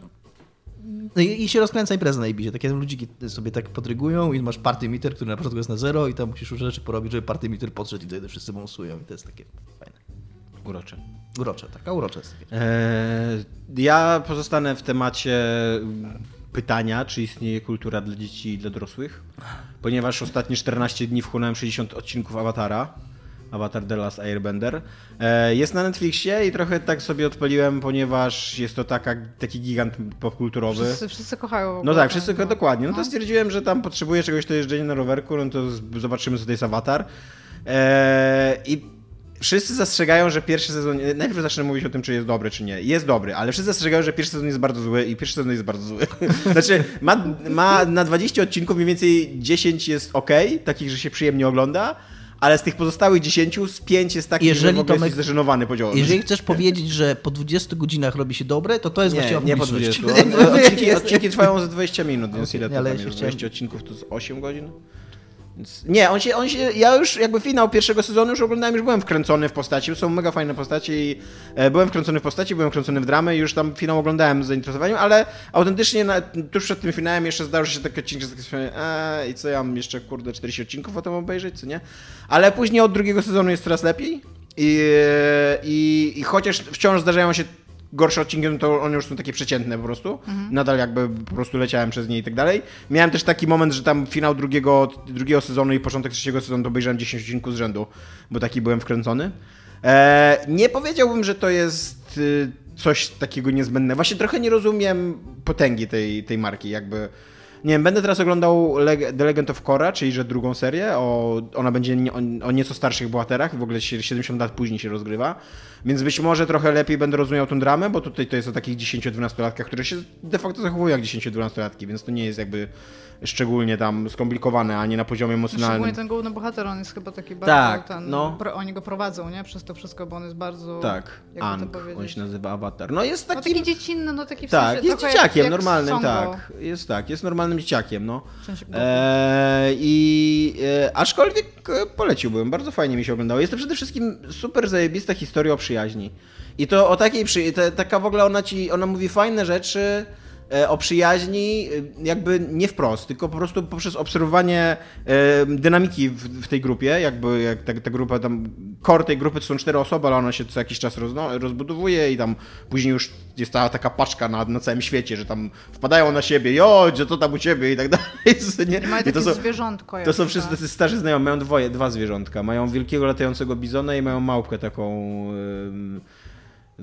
no i, i się rozkręca impreza na Ibizie. Takie ludziki sobie tak podrygują i masz party meter, który na początku jest na zero i tam musisz już rzeczy porobić, żeby party meter podszedł i wtedy wszyscy bonsują i to jest takie fajne.
Urocze.
Urocze, taka urocze jest takie.
Eee, ja pozostanę w temacie pytania, czy istnieje kultura dla dzieci i dla dorosłych, ponieważ ostatnie 14 dni wchłonąłem 60 odcinków Awatara. Avatar The Last Airbender. E, Jest na Netflixie i trochę tak sobie odpaliłem, ponieważ jest to taka, taki gigant popkulturowy.
Wszyscy, wszyscy kochają.
No tak,
ten-
wszyscy dokładnie. No to stwierdziłem, że tam potrzebuję czegoś do jeżdżenia na rowerku, no to zobaczymy, co to jest awatar. Eee, I wszyscy zastrzegają, że pierwszy sezon. Najpierw zacznę mówić o tym, czy jest dobry, czy nie. Jest dobry, ale wszyscy zastrzegają, że pierwszy sezon jest bardzo zły i pierwszy sezon jest bardzo zły. znaczy, ma, ma na 20 odcinków mniej więcej 10 jest ok, takich, że się przyjemnie ogląda. Ale z tych pozostałych 10, z 5 jest takich,
Jeżeli
że w
Tomek-
jesteś podziałem.
Jeżeli chcesz powiedzieć, że po 20 godzinach robi się dobre, to to jest
Nie,
właściwa
nie po
publiczność.
20. Odcinki, odcinki trwają za 20 minut, więc ile to tam jest?
chciałem-
20 odcinków to z 8 godzin? Nie, on się, on się, ja już jakby finał pierwszego sezonu już oglądałem, już byłem wkręcony w postaci, są mega fajne postacie i e, byłem wkręcony w postaci, byłem wkręcony w dramę i już tam finał oglądałem z zainteresowaniem, ale autentycznie na, tuż przed tym finałem jeszcze zdarzył się taki odcinek, że tak sobie, eee, i co ja mam jeszcze, kurde, 40 odcinków o tym obejrzeć, co nie? Ale później od drugiego sezonu jest coraz lepiej i, i, i chociaż wciąż zdarzają się gorsze odcinki, no to one już są takie przeciętne po prostu. Nadal jakby po prostu leciałem przez nie i tak dalej. Miałem też taki moment, że tam finał drugiego, drugiego sezonu i początek trzeciego sezonu to obejrzałem 10 odcinków z rzędu, bo taki byłem wkręcony. E, nie powiedziałbym, że to jest y, coś takiego niezbędnego. Właśnie trochę nie rozumiem potęgi tej, tej marki, jakby... Nie wiem, będę teraz oglądał Leg- The Legend of Korra, czyli że drugą serię. O, ona będzie nie, o, o nieco starszych bohaterach, w ogóle się 70 lat później się rozgrywa. Więc być może trochę lepiej będę rozumiał tę dramę, bo tutaj to jest o takich 10-12-latkach, które się de facto zachowują jak 10-12-latki, więc to nie jest jakby szczególnie tam skomplikowane, ani na poziomie emocjonalnym.
Szczególnie ten główny bohater, on jest chyba taki bardzo
Tak,
ten,
no.
pro, oni go prowadzą, nie? Przez to wszystko, bo on jest bardzo...
Tak, Ang, on się nazywa Awatar. No jest
No
takim...
taki dziecinny, no taki w
tak,
sensie
jest dzieciakiem,
jak, jak
normalnym, tak. Jest tak, jest normalnym dzieciakiem, no.
W sensie go-
E, I e, aczkolwiek e, poleciłbym, bardzo fajnie mi się oglądało. Jest to przede wszystkim super zajebista historia o przyjaźni. I to o takiej przy... ta- taka w ogóle ona ci, ona mówi fajne rzeczy o przyjaźni, e, jakby nie wprost, tylko po prostu poprzez obserwowanie e, dynamiki w, tej grupie, jakby jak ta, ta grupa tam, core tej grupy to są cztery osoby, ale ona się co jakiś czas rozbudowuje i tam później już jest cała taka paczka na, na całym świecie, że tam wpadają na siebie, jo, że to tam u ciebie i tak dalej. Nie?
Mają takie
to są,
zwierzątko.
to są wszyscy
tak.
tacy starzy znajomi, mają dwoje, dwa zwierzątka. Mają wielkiego latającego bizona i mają małpkę taką ym,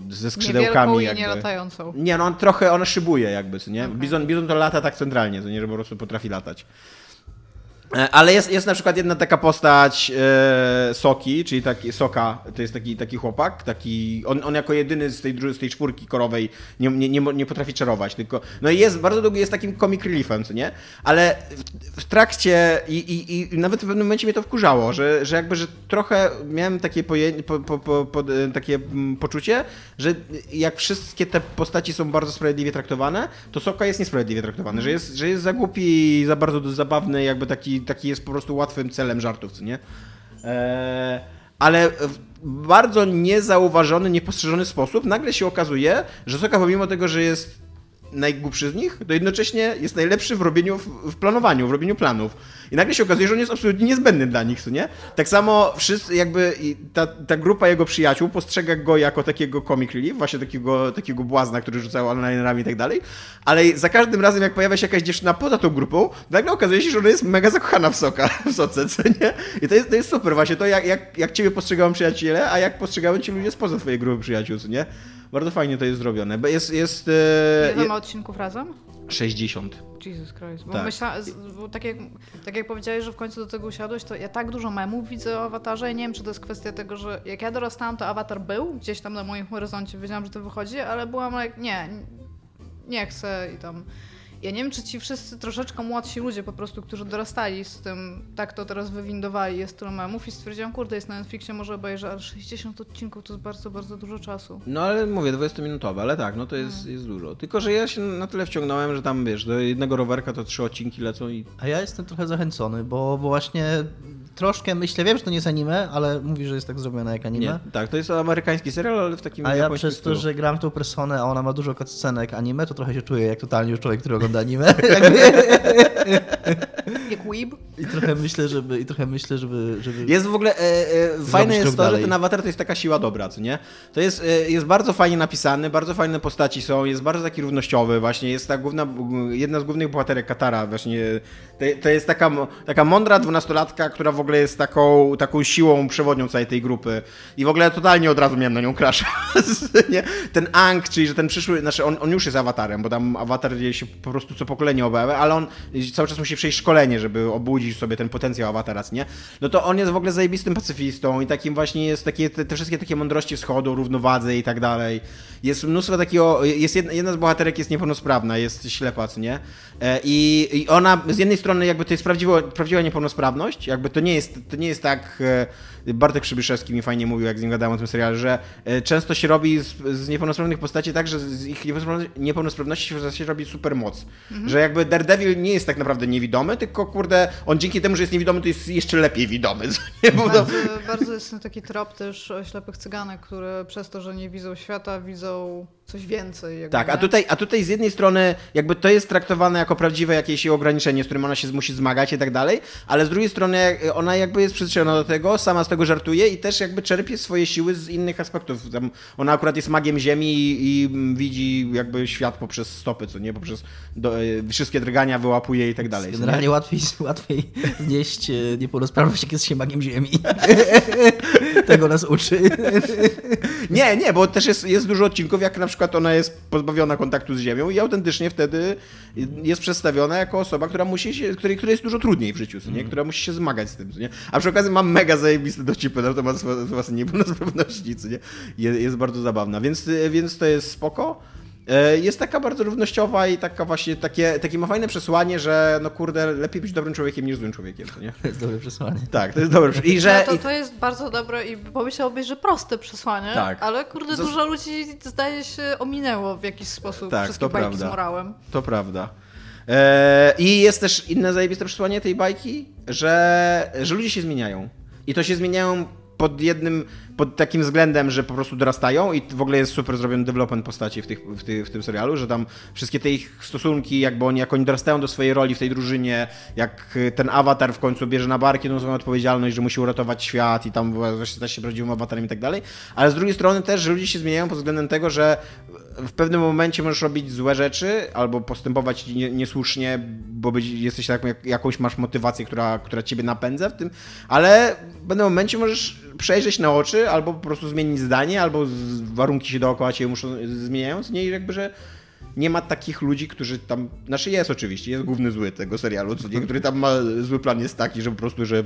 ze skrzydełkami
Niewielką
jakby.
nie latającą.
Nie, no on trochę, ona szybuje jakby, nie?
Okej.
Bizon, bizon to lata tak centralnie, co nie, że po prostu potrafi latać. E, Ale jest, jest na przykład jedna taka postać e, Soki, czyli taki Soka, to jest taki, taki chłopak, taki, on, on jako jedyny z tej, z tej czwórki korowej nie, nie, nie, nie potrafi czarować, tylko, no i jest, bardzo długo jest takim comic reliefem, co nie? Ale w, w trakcie i, i, i nawet w pewnym momencie mnie to wkurzało, że, że jakby, że trochę miałem takie, poje, po, po, po, po, takie mm, poczucie, że jak wszystkie te postaci są bardzo sprawiedliwie traktowane, to Soka jest niesprawiedliwie traktowany, że jest, że jest za głupi za bardzo zabawny, jakby taki, taki jest po prostu łatwym celem żartów, nie? Eee, ale w bardzo niezauważony, niepostrzeżony sposób nagle się okazuje, że Soka pomimo tego, że jest najgłupszy z nich, to jednocześnie jest najlepszy w robieniu, w planowaniu, w robieniu planów. I nagle się okazuje, że on jest absolutnie niezbędny dla nich, co nie? Tak samo wszyscy, jakby ta, ta grupa jego przyjaciół postrzega go jako takiego comic relief, właśnie takiego, takiego błazna, który rzucał onlinerami i tak dalej, ale za każdym razem, jak pojawia się jakaś dziewczyna poza tą grupą, nagle okazuje się, że ona jest mega zakochana w soka, w soce, co nie? I to jest, to jest super właśnie, to jak, jak, jak ciebie postrzegają przyjaciele, a jak postrzegają ci ludzie spoza twojej grupy przyjaciół, co nie? Bardzo fajnie to jest zrobione. Bo jest. jest
e, Ile ma odcinków razem?
60.
Jesus Christ. Bo, tak. myśla, bo tak, jak, tak jak powiedziałeś, że w końcu do tego usiadłeś, to ja tak dużo memów widzę o awatarze i nie wiem, czy to jest kwestia tego, że jak ja dorastałam, to awatar był gdzieś tam na moim horyzoncie, wiedziałam, że to wychodzi, ale byłam jak, nie, nie chcę i tam ja nie wiem, czy ci wszyscy troszeczkę młodsi ludzie po prostu, którzy dorastali z tym, tak to teraz wywindowali, jest tyle memów i stwierdziłam, kurde, jest na Netflixie, może obejrzę, ale 60 odcinków to jest bardzo, bardzo dużo czasu.
No ale mówię, 20-minutowe, ale tak, no to jest, hmm. jest dużo. Tylko, że ja się na tyle wciągnąłem, że tam, wiesz, do jednego rowerka to trzy odcinki lecą i...
A ja jestem trochę zachęcony, bo, bo właśnie troszkę myślę, wiem, że to nie jest anime, ale mówi, że jest tak zrobione jak anime.
Nie, tak, to jest amerykański serial, ale w takim
A ja przez to, że gram tą personę, a ona ma dużo cutscenek anime, to trochę się czuję jak totalnie już człowiek, który ogląda anime.
jak weeb.
I trochę myślę, żeby, i trochę myślę, żeby, żeby
Jest w ogóle, e, e, fajne jest to, dalej. że ten awatar to jest taka siła dobra, co nie? To jest, e, jest bardzo fajnie napisany, bardzo fajne postaci są, jest bardzo taki równościowy właśnie, jest ta główna, jedna z głównych bohaterek Katara właśnie, to, to jest taka, taka mądra dwunastolatka, która w ogóle jest taką, taką siłą przewodnią całej tej grupy i w ogóle totalnie od razu miałem na nią crash. ten Ang, czyli że ten przyszły, znaczy on, on już jest awatarem, bo tam awatar się po prostu co pokolenie objawia, ale on cały czas musi przejść szkolenie, żeby obudzić sobie ten potencjał awatara, nie? No to on jest w ogóle zajebistym pacyfistą i takim właśnie jest takie, te, te wszystkie takie mądrości wschodu, równowadze i tak dalej. Jest mnóstwo takiego, jest jedna, jedna z bohaterek jest niepełnosprawna, jest ślepa, nie? E, I, I ona z jednej strony jakby to jest prawdziwa, prawdziwa niepełnosprawność, jakby to nie jest, to nie jest tak e, Bartek Przybyszewski mi fajnie mówił, jak z nim gadałem o tym serialu, że e, często się robi z, z niepełnosprawnych postaci tak, że z ich niepełnosprawności się robi super moc. Mhm. Że jakby Daredevil nie jest tak naprawdę niewidomy, tylko kurde, on dzięki temu, że jest niewidomy, to jest jeszcze lepiej widomy.
Bardzo, bardzo jest taki trop też ślepych cyganek, które przez to, że nie widzą świata, widzą coś więcej.
tak, a tutaj, a tutaj z jednej strony jakby to jest traktowane jako prawdziwe jakieś ograniczenie, z którym ona się musi zmagać i tak dalej, ale z drugiej strony ona jakby jest przyzwyczajona do tego, sama tego żartuje i też jakby czerpie swoje siły z innych aspektów. Tam ona akurat jest magiem ziemi i, i widzi jakby świat poprzez stopy, co nie? Poprzez do, e, wszystkie drgania wyłapuje i tak dalej.
Generalnie łatwiej, łatwiej znieść e, niepełnosprawność, jak jest się magiem ziemi. tego nas uczy.
nie, nie, bo też jest, jest dużo odcinków, jak na przykład ona jest pozbawiona kontaktu z ziemią i autentycznie wtedy jest przedstawiona jako osoba, która musi się, której, której jest dużo trudniej w życiu, nie? Mm. która musi się zmagać z tym, nie? A przy okazji mam mega zajebiste dowcipy na temat własnej niepełnosprawności, co nie? Jest, jest bardzo zabawna, więc, więc to jest spoko. E, jest taka bardzo równościowa i taka właśnie takie, takie ma fajne przesłanie, że no kurde, lepiej być dobrym człowiekiem niż złym człowiekiem, to nie?
To jest dobre przesłanie.
Tak, to jest dobre przesłanie. I że...
No to, to jest bardzo dobre i pomyślałbyś, że proste przesłanie, tak. ale kurde, Zas... dużo ludzi zdaje się ominęło w jakiś sposób tak, wszystkie to bajki prawda. z morałem.
To prawda. Eee, I jest też inne zajebiste przesłanie tej bajki, że, że ludzie się zmieniają. I to się zmieniają pod jednym, pod takim względem, że po prostu dorastają i w ogóle jest super zrobiony development postaci w, tych, w, tych, w tym serialu, że tam wszystkie te ich stosunki, jakby oni, jak oni dorastają do swojej roli w tej drużynie, jak ten awatar w końcu bierze na barki tą swoją odpowiedzialność, że musi uratować świat i tam właśnie stać się prawdziwym awatarem i tak dalej, ale z drugiej strony też, że ludzie się zmieniają pod względem tego, że w pewnym momencie możesz robić złe rzeczy albo postępować niesłusznie, bo być, jesteś tak, jakąś masz motywację, która, która ciebie napędza w tym, ale w pewnym momencie możesz przejrzeć na oczy, albo po prostu zmienić zdanie, albo warunki się dookoła ciebie muszą zmieniając, nie jakby, że nie ma takich ludzi, którzy tam. Znaczy jest oczywiście, jest główny zły tego serialu, co nie, który tam ma zły plan jest taki, że po prostu, że.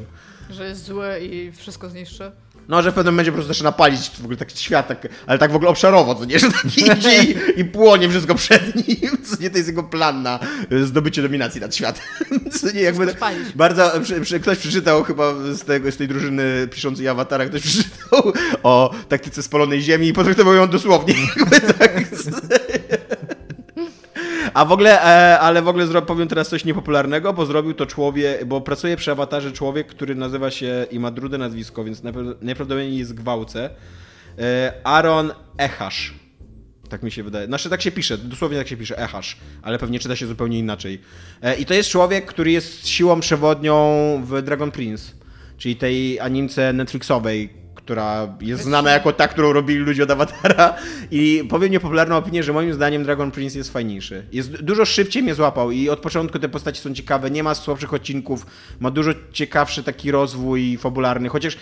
Że jest zły i wszystko zniszczy.
No, że w pewnym momencie po prostu zaczyna palić w ogóle taki świat, tak, ale tak w ogóle obszarowo, co nie, że tak idzie i, i, płonie wszystko przed nim, co nie, to jest jego plan na zdobycie dominacji nad światem. Co nie, jakby bardzo, przy, przy, ktoś przeczytał chyba z, tego, z tej drużyny piszącej awatara, ktoś przeczytał o taktyce spalonej ziemi i potraktował ją dosłownie. Jakby tak. A w ogóle, e, ale w ogóle powiem teraz coś niepopularnego, bo zrobił to człowiek, bo pracuje przy awatarze człowiek, który nazywa się i ma drugie nazwisko, więc najprawd- najprawdopodobniej jest gwałce. E, Aaron Echasz. Tak mi się wydaje. Znaczy tak się pisze, dosłownie tak się pisze, Echasz, ale pewnie czyta się zupełnie inaczej. E, I to jest człowiek, który jest siłą przewodnią w Dragon Prince, czyli tej animce Netflixowej, która jest znana jako ta, którą robili ludzie od Avatara. I powiem niepopularną opinię, że moim zdaniem Dragon Prince jest fajniejszy. Jest dużo szybciej mnie złapał i od początku te postaci są ciekawe, nie ma słabszych odcinków, ma dużo ciekawszy taki rozwój fabularny, chociaż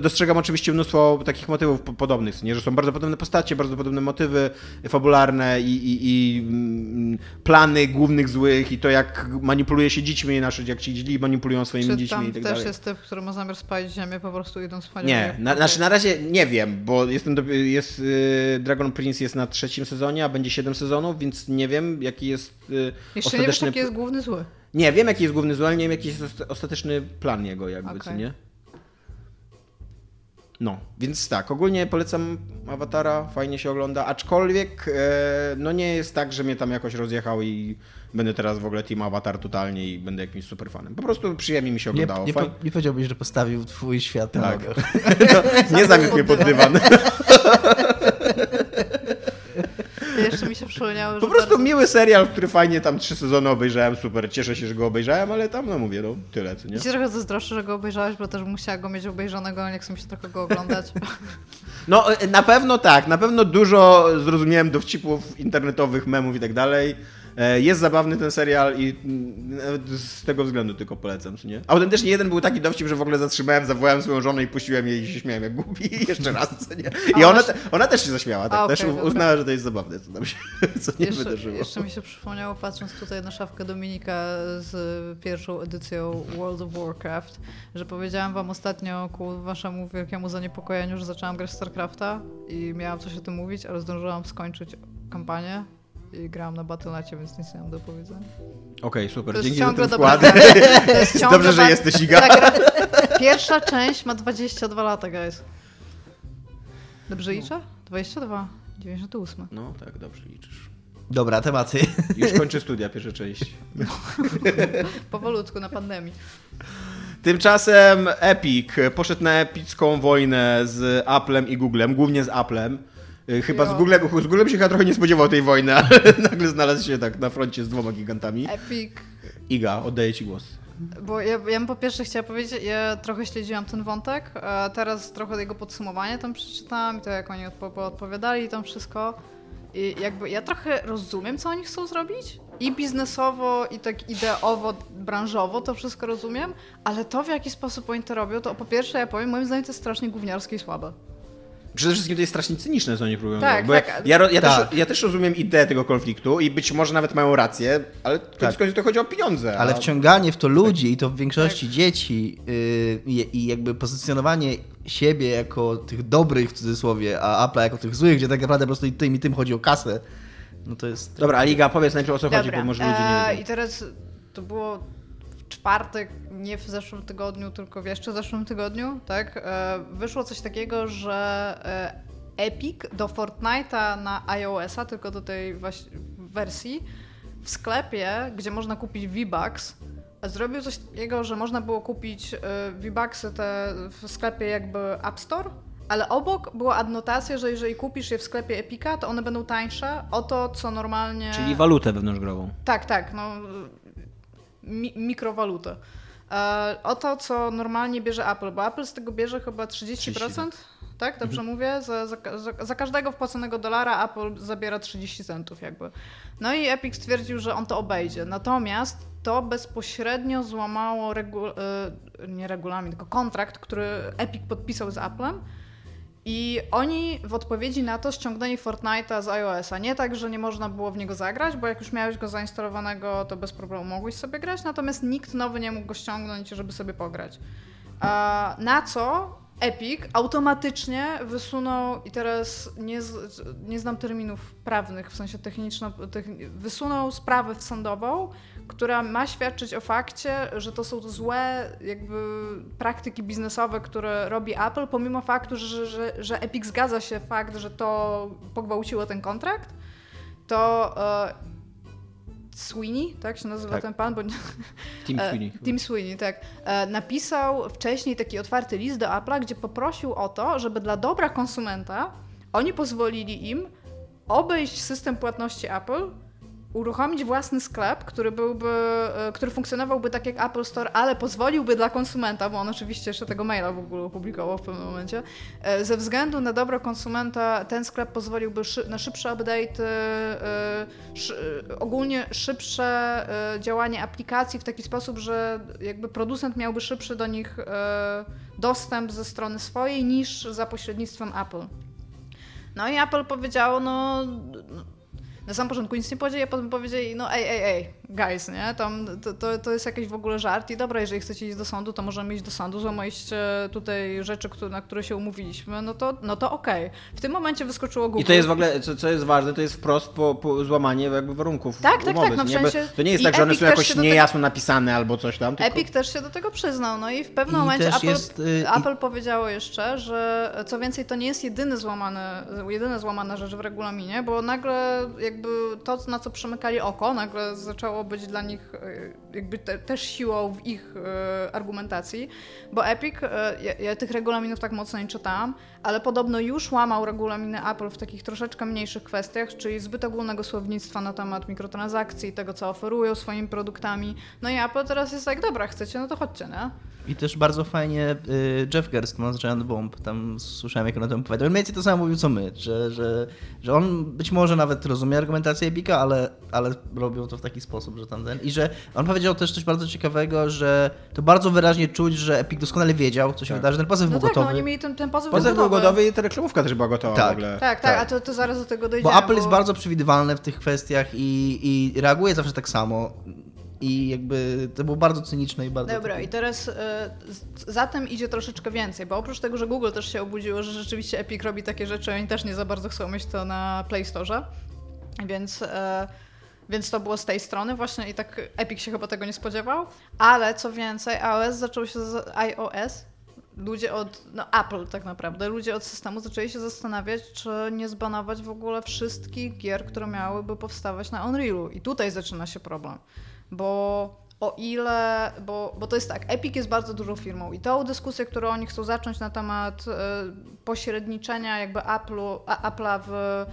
dostrzegam oczywiście mnóstwo takich motywów po, podobnych, nie? że są bardzo podobne postacie, bardzo podobne motywy fabularne i, i, i mm, plany głównych złych i to jak manipuluje się dziećmi nasze, jak ci źli manipulują swoimi
Czy
dziećmi
tam
i tak
też
dalej.
jest typ, który ma zamiar spalić ziemię, po prostu idąc w
Nie, na, znaczy na razie nie wiem, bo jestem do, jest, y, Dragon Prince jest na trzecim sezonie, a będzie 7 sezonów, więc nie wiem jaki jest y,
Jeszcze nie wiesz,
ostateczny...
jaki jest główny zły.
Nie, wiem jaki jest główny zły, ale nie wiem jaki jest osta- ostateczny plan jego jakby, co
Okej.
nie? No, więc tak, ogólnie polecam Awatara, fajnie się ogląda, aczkolwiek e, no nie jest tak, że mnie tam jakoś rozjechał i będę teraz w ogóle Team Avatar totalnie i będę jakimś super fanem. Po prostu przyjemnie mi się
Nie,
oglądało.
nie,
Faj-
po, nie powiedziałbyś, że postawił twój świat na
Tak.
nogach.
nie zamiótł mnie pod dywan.
Przypomniało,
Po prostu
bardzo...
miły serial, który fajnie tam trzy sezony obejrzałem, super, cieszę się, że go obejrzałem, ale tam, no mówię, no tyle, co nie?
Ja się trochę zazdroszczę, że go obejrzałeś, bo też musiała go mieć obejrzanego, nie chcę mi się trochę go oglądać.
No na pewno tak, na pewno dużo zrozumiałem dowcipów internetowych, memów i tak dalej. E, Jest zabawny ten serial i mm, z tego względu tylko polecam, co nie? Autentycznie jeden był taki dowcip, że w ogóle zatrzymałem, zawołałem swoją żonę i puściłem jej i się śmiałem jak głupi jeszcze raz, co nie? I ona, ona też się zaśmiała, tak?
A,
też
okej,
u-
dobra.
uznała, że to jest zabawne, co tam się co nie
jeszcze,
wydarzyło.
jeszcze mi się przypomniało, patrząc tutaj na szafkę Dominika z pierwszą edycją World of Warcraft, że powiedziałam wam ostatnio ku waszemu wielkiemu zaniepokojeniu, że zaczęłam grać StarCrafta i miałam coś o tym mówić, ale zdążyłam skończyć kampanię grałam na Battle.necie, więc nic nie mam do powiedzenia.
Okej, super,
To
dzięki za
ciągle
ten wkład. Dobrze, że
ba-
jesteś, Iga.
Ta gra, pierwsza część ma 22 lata, guys. Dobrze liczę? 22. 98.
No tak, dobrze liczysz.
Dobra, tematy.
Już kończę studia, pierwsza część.
Powolutku na pandemii.
Tymczasem Epic poszedł na epicką wojnę z Applem i Googlem, głównie z Applem. Y, Chyba z
Jo.
Googlem, z Googlem się chyba trochę nie spodziewał tej wojny, ale nagle znalazł się tak na froncie z dwoma gigantami.
Epic.
Iga, oddaję ci głos.
Bo ja, ja bym po pierwsze chciała powiedzieć, ja trochę śledziłam ten wątek, a teraz trochę jego podsumowanie tam przeczytałam i to jak oni odpo- odpowiadali i tam wszystko. I jakby ja trochę rozumiem, co oni chcą zrobić. I biznesowo, i tak ideowo, branżowo to wszystko rozumiem, ale to w jaki sposób oni to robią, to po pierwsze ja powiem, moim zdaniem to jest strasznie gówniarskie i słabe.
Przede wszystkim to jest strasznie cyniczne, co oni próbują
Tak,
zrobić. Bo
tak.
ja, ja,
Tak.
też, ja też rozumiem ideę tego konfliktu i być może nawet mają rację, ale koniec
Tak.
końców to chodzi o pieniądze.
Ale
a-
wciąganie w to ludzi i to w
Tak.
większości dzieci yy, i- jakby pozycjonowanie siebie jako tych dobrych w cudzysłowie, a Apple jako tych złych, gdzie tak naprawdę po prostu i tym i tym chodzi o kasę, no to jest...
Dobra, a Liga, powiedz najpierw o co chodzi,
Dobra,
bo może ludzie nie
e,
wiedzą.
I teraz to było czwartek, nie w zeszłym tygodniu, tylko w jeszcze zeszłym tygodniu, tak? E, wyszło coś takiego, że e, Epic do Fortnite'a na iOS-a, tylko do tej wersji, w sklepie, gdzie można kupić V-Bucks, zrobił coś takiego, że można było kupić e, V-Bucksy te w sklepie jakby App Store, ale obok była adnotacja, że jeżeli kupisz je w sklepie Epica, to one będą tańsze o to, co normalnie...
Czyli walutę wewnątrzgrową.
Tak, tak, no mi, mikrowalutę. E, o to, co normalnie bierze Apple, bo Apple z tego bierze chyba 30%,
30,
tak? Dobrze mówię? Za, za, za, za każdego wpłaconego dolara Apple zabiera 30 centów jakby. No i Epic stwierdził, że on to obejdzie. Natomiast to bezpośrednio złamało regu, e, nie regulamin, tylko kontrakt, który Epic podpisał z Applem. I oni w odpowiedzi na to ściągnęli Fortnite'a z iOS-a. Nie tak, że nie można było w niego zagrać, bo jak już miałeś go zainstalowanego, to bez problemu mogłeś sobie grać, natomiast nikt nowy nie mógł go ściągnąć, żeby sobie pograć. Na co Epic automatycznie wysunął, i teraz nie, nie znam terminów prawnych, w sensie techniczno, techni- wysunął sprawę sądową, która ma świadczyć o fakcie, że to są złe jakby praktyki biznesowe, które robi Apple, pomimo faktu, że, że, że Epic zgadza się fakt, że to pogwałciło ten kontrakt, to e, Sweeney, tak się nazywa
Tak.
ten pan? Bo...
Tim
E,
Sweeney.
Tim Sweeney, tak. E, Napisał wcześniej taki otwarty list do Apple'a, gdzie poprosił o to, żeby dla dobra konsumenta oni pozwolili im obejść system płatności Apple, uruchomić własny sklep, który byłby, e, który funkcjonowałby tak jak Apple Store, ale pozwoliłby dla konsumenta, bo on oczywiście jeszcze tego maila w ogóle opublikował w pewnym momencie, e, ze względu na dobro konsumenta ten sklep pozwoliłby na szybsze update, e, ogólnie szybsze działanie aplikacji w taki sposób, że jakby producent miałby szybszy do nich dostęp ze strony swojej niż za pośrednictwem Apple. No i Apple powiedziało, no na samym początku nic nie powiedzieli, a potem powiedzieli, no ej, ej, ej, guys, nie? Tam, to, to, to jest jakiś w ogóle żart i dobra, jeżeli chcecie iść do sądu, to możemy iść do sądu, złamaliście tutaj rzeczy, które, na które się umówiliśmy, no to, no to okej. W tym momencie wyskoczyło Google.
I to jest w ogóle, co, co jest ważne, to jest wprost po, po złamanie jakby warunków
Tak, tak,
umowy.
tak, no w sensie-
To nie jest tak, że one
Epic
są jakoś
do tego-
niejasno napisane albo coś tam. Tylko...
Epic też się do tego przyznał, no i w pewnym
I
momencie Apple,
jest, y, i-
Apple powiedziało jeszcze, że co więcej, to nie jest jedyny złamany, jedyna złamana rzecz w regulaminie, bo nagle jakby to, na co przymykali oko, nagle zaczęło być dla nich y, jakby te, też siłą w ich y, argumentacji, bo Epic, y, ja, ja tych regulaminów tak mocno nie czytałam, ale podobno już łamał regulaminy Apple w takich troszeczkę mniejszych kwestiach, czyli zbyt ogólnego słownictwa na temat mikrotransakcji, tego co oferują swoimi produktami. No i Apple teraz jest tak, dobra, chcecie, no to chodźcie, nie?
I też bardzo fajnie Jeff Gerstmann z Giant Bomb, tam słyszałem jak on o tym opowiadał. On to samo mówił co my, że, że, że on być może nawet rozumie argumentację Epika, ale, ale robią to w taki sposób, że tamten. I że on powiedział też coś bardzo ciekawego, że to bardzo wyraźnie czuć, że Epic doskonale wiedział, co się
Tak.
wydarzy. Ten pozew
No
był
tak, no
gotowy.
oni mieli ten, ten pozew
Pozew był
gotowy.
gotowy i ta reklamówka też była gotowa
Tak.
w ogóle.
Tak, tak, a to, to zaraz do tego dojdziemy.
Bo Apple jest bardzo przewidywalne w tych kwestiach i, i reaguje zawsze tak samo. I jakby to było bardzo cyniczne i bardzo.
Dobra, i teraz y, za tym idzie troszeczkę więcej, bo oprócz tego, że Google też się obudziło, że rzeczywiście Epic robi takie rzeczy, oni też nie za bardzo chcą mieć to na Play Store, więc, y, więc to było z tej strony właśnie i tak Epic się chyba tego nie spodziewał, ale co więcej, iOS zaczął się z iOS, ludzie od, no Apple tak naprawdę, ludzie od systemu zaczęli się zastanawiać, czy nie zbanować w ogóle wszystkich gier, które miałyby powstawać na Unrealu. I tutaj zaczyna się problem, bo o ile, bo, bo to jest tak, Epic jest bardzo dużą firmą i tą dyskusję, którą oni chcą zacząć na temat e, pośredniczenia jakby Apple'u, Apple'a w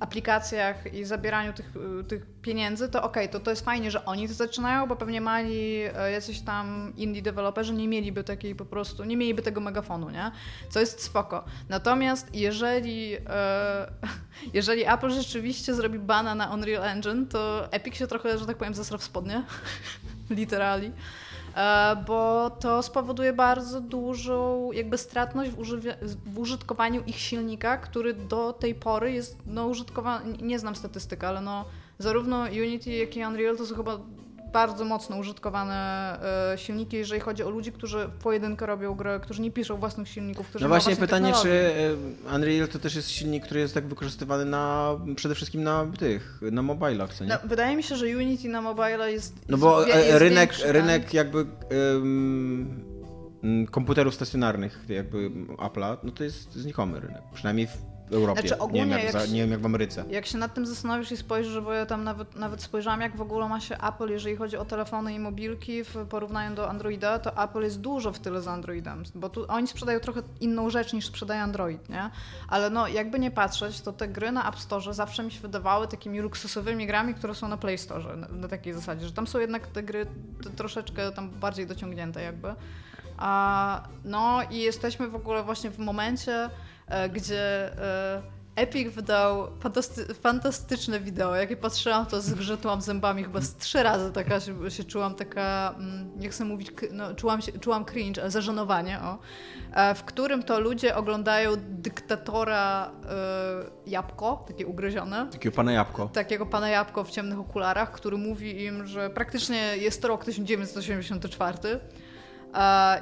aplikacjach i zabieraniu tych, y, tych pieniędzy, to okej, to, to jest fajnie, że oni to zaczynają, bo pewnie mali e, jacyś tam indie deweloperzy nie mieliby takiej po prostu, nie mieliby tego megafonu, nie? Co jest spoko. Natomiast jeżeli, e, jeżeli Apple rzeczywiście zrobi bana na Unreal Engine, to Epic się trochę, że tak powiem, zasra w spodnie. Literally. E, Bo to spowoduje bardzo dużą jakby stratność w, w użytkowaniu ich silnika, który do tej pory jest no, użytkowany, nie znam statystyk, ale no zarówno Unity, jak i Unreal to są chyba bardzo mocno użytkowane e, silniki, jeżeli chodzi o ludzi, którzy w pojedynkę robią grę, którzy nie piszą własnych silników, którzy
No właśnie pytanie, czy
technologie.
e, Unreal to też jest silnik, który jest tak wykorzystywany na przede wszystkim na tych, na mobilach, co nie?
No, wydaje mi się, że Unity na mobile jest.
No bo
jest,
e,
jest
rynek,
większy,
rynek jakby mm, komputerów stacjonarnych jakby Apple'a, no to jest znikomy rynek, przynajmniej w Europie.
Znaczy,
nie,
ogólnie
wiem jak,
jak
za, nie wiem jak w Ameryce.
Jak się nad tym zastanowisz i spojrzysz, bo ja tam nawet, nawet spojrzałam, jak w ogóle ma się Apple, jeżeli chodzi o telefony i mobilki w porównaniu do Androida, to Apple jest dużo w tyle z Androidem, bo tu oni sprzedają trochę inną rzecz niż sprzedaje Android, nie? Ale no, jakby nie patrzeć, to te gry na App Store zawsze mi się wydawały takimi luksusowymi grami, które są na Play Store, na, na takiej zasadzie, że tam są jednak te gry troszeczkę tam bardziej dociągnięte jakby. A, no i jesteśmy w ogóle właśnie w momencie, gdzie e, Epic wydał fantasty- fantastyczne wideo. Jak je patrzyłam, to zgrzytłam zębami chyba z trzy razy taka się, się czułam taka, mm, nie chcę mówić, no, czułam, się, czułam cringe, ale zażenowanie, o, e, w którym to ludzie oglądają dyktatora e, jabłko, takie ugryzione,
Takiego pana jabłko.
takiego pana Jabłko w ciemnych okularach, który mówi im, że praktycznie jest to rok 1984 e,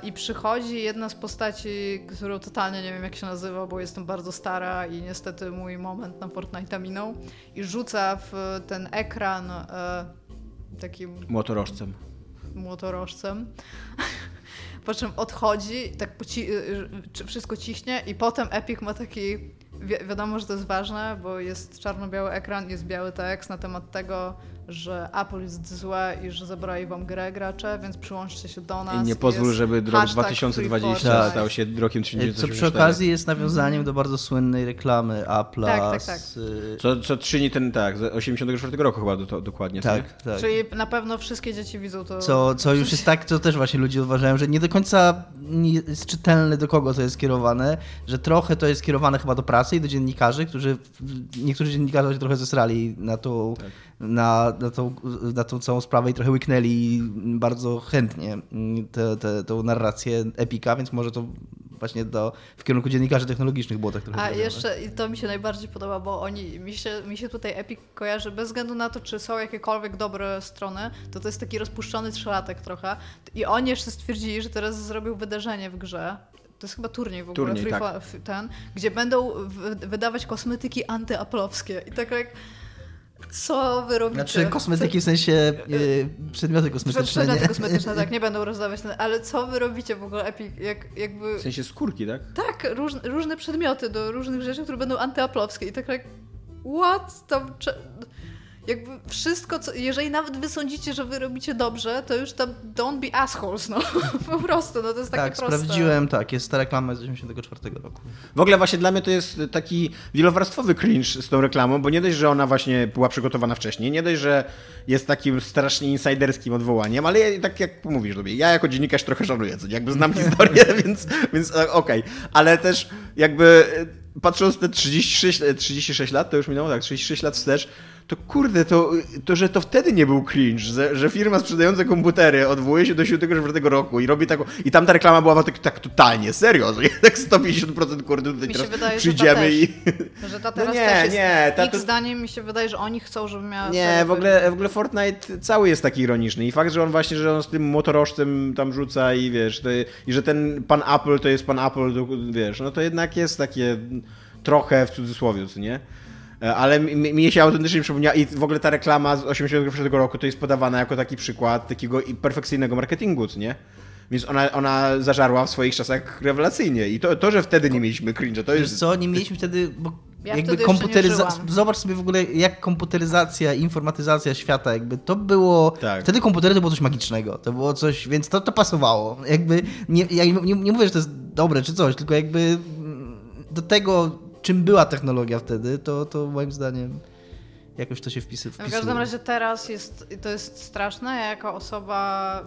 i przychodzi jedna z postaci, którą totalnie nie wiem jak się nazywa, bo jestem bardzo stara i niestety mój moment na Fortnite'a minął i rzuca w ten ekran e, takim
Motorożcem.
młotorożcem. Po czym odchodzi, tak poci- y, y, wszystko ciśnie i potem Epic ma taki, wi- wiadomo, że to jest ważne, bo jest czarno-biały ekran, jest biały tekst na temat tego, że Apple jest złe i że zabrali wam grę gracze, więc przyłączcie się do nas.
I nie pozwól,
jest
żeby rok
hashtag
2020
FreeFortnite.
stał się rokiem
Co
1984.
przy okazji jest nawiązaniem do bardzo słynnej reklamy Apple'a
Tak, tak, tak.
z... y,
Co, co czyni ten, tak, z 84 roku chyba do, to, dokładnie. co nie?
Tak, tak.
Czyli na pewno wszystkie dzieci widzą to.
Co, co już jest tak, to też właśnie ludzie uważają, że nie do końca jest czytelne do kogo to jest skierowane, że trochę to jest skierowane chyba do prasy i do dziennikarzy, którzy, niektórzy dziennikarze się trochę zesrali na tą,
Tak.
Na, na, tą, na tą całą sprawę i trochę łyknęli bardzo chętnie tę narrację Epika, więc może to właśnie do, w kierunku dziennikarzy technologicznych było tak trochę
A jeszcze i to mi się najbardziej podoba, bo oni, mi się, mi się tutaj Epic kojarzy bez względu na to, czy są jakiekolwiek dobre strony, to to jest taki rozpuszczony trzylatek trochę. I oni jeszcze stwierdzili, że teraz zrobił wydarzenie w grze. To jest chyba turniej w ogóle,
Turniej,
free
tak.
ten, gdzie będą w- wydawać kosmetyki antyaplowskie. I tak jak, co wy robicie?
Znaczy kosmetyki w sensie y, przedmioty kosmetyczne.
Przedmioty
nie?
kosmetyczne, tak, nie będą rozdawać, ale co wy robicie w ogóle Epic? Jak, jakby...
W sensie skórki, tak?
Tak, róż, różne przedmioty do różnych rzeczy, które będą antyaplowskie. I tak jak, what? Tam, cze- jakby wszystko, co, jeżeli nawet wy sądzicie, że wy robicie dobrze, to już tam don't be assholes, no. po prostu, no to jest takie
Tak,
proste.
sprawdziłem, tak, jest ta reklama z 84 roku.
W ogóle właśnie dla mnie to jest taki wielowarstwowy cringe z tą reklamą, bo nie dość, że ona właśnie była przygotowana wcześniej, nie dość, że jest takim strasznie insiderskim odwołaniem, ale ja, tak jak mówisz sobie, ja jako dziennikarz trochę szanuję, co jakby znam historię, więc, więc e, okej. Ale też jakby e, patrząc te 36, e, 36 lat, to już minęło, tak, 36 lat wstecz, to kurde, to, to że to wtedy nie był cringe, że, że firma sprzedająca komputery odwołuje się do 74 roku i robi taką, i tam ta reklama była tak, tak totalnie, serio, że tak 150% kurde tutaj
Mi
teraz
wydaje, że
przyjdziemy
ta też.
i...
Że ta
No
teraz
nie,
też jest,
nie, ta
ich
to-
zdaniem mi się wydaje, że oni chcą, żeby miała
Nie, w ogóle, w ogóle Fortnite cały jest taki ironiczny i fakt, że on właśnie, że on z tym motorożcem tam rzuca i wiesz, to, i że ten pan Apple to jest pan Apple, to, wiesz, no to jednak jest takie trochę w cudzysłowie, co nie? E, Ale mnie się autentycznie przypomniała i w ogóle ta reklama z 81 roku to jest podawana jako taki przykład takiego perfekcyjnego marketingu, nie? Więc ona, ona zażarła w swoich czasach rewelacyjnie i to, to że wtedy nie mieliśmy cringe'a, to
Wiesz
jest...
co, nie mieliśmy wtedy, bo
Ja
jakby
wtedy jeszcze nie
komputeryzacja, zobacz sobie w ogóle jak komputeryzacja, informatyzacja świata, jakby to było,
Tak.
wtedy komputery to było coś magicznego, to było coś, więc to, to pasowało, jakby, nie, ja nie, nie, mówię, że to jest dobre czy coś, tylko jakby do tego, czym była technologia wtedy, to, to moim zdaniem jakoś to się wpisy,
W
wpisuje.
każdym razie teraz jest, to jest straszne. Ja jako osoba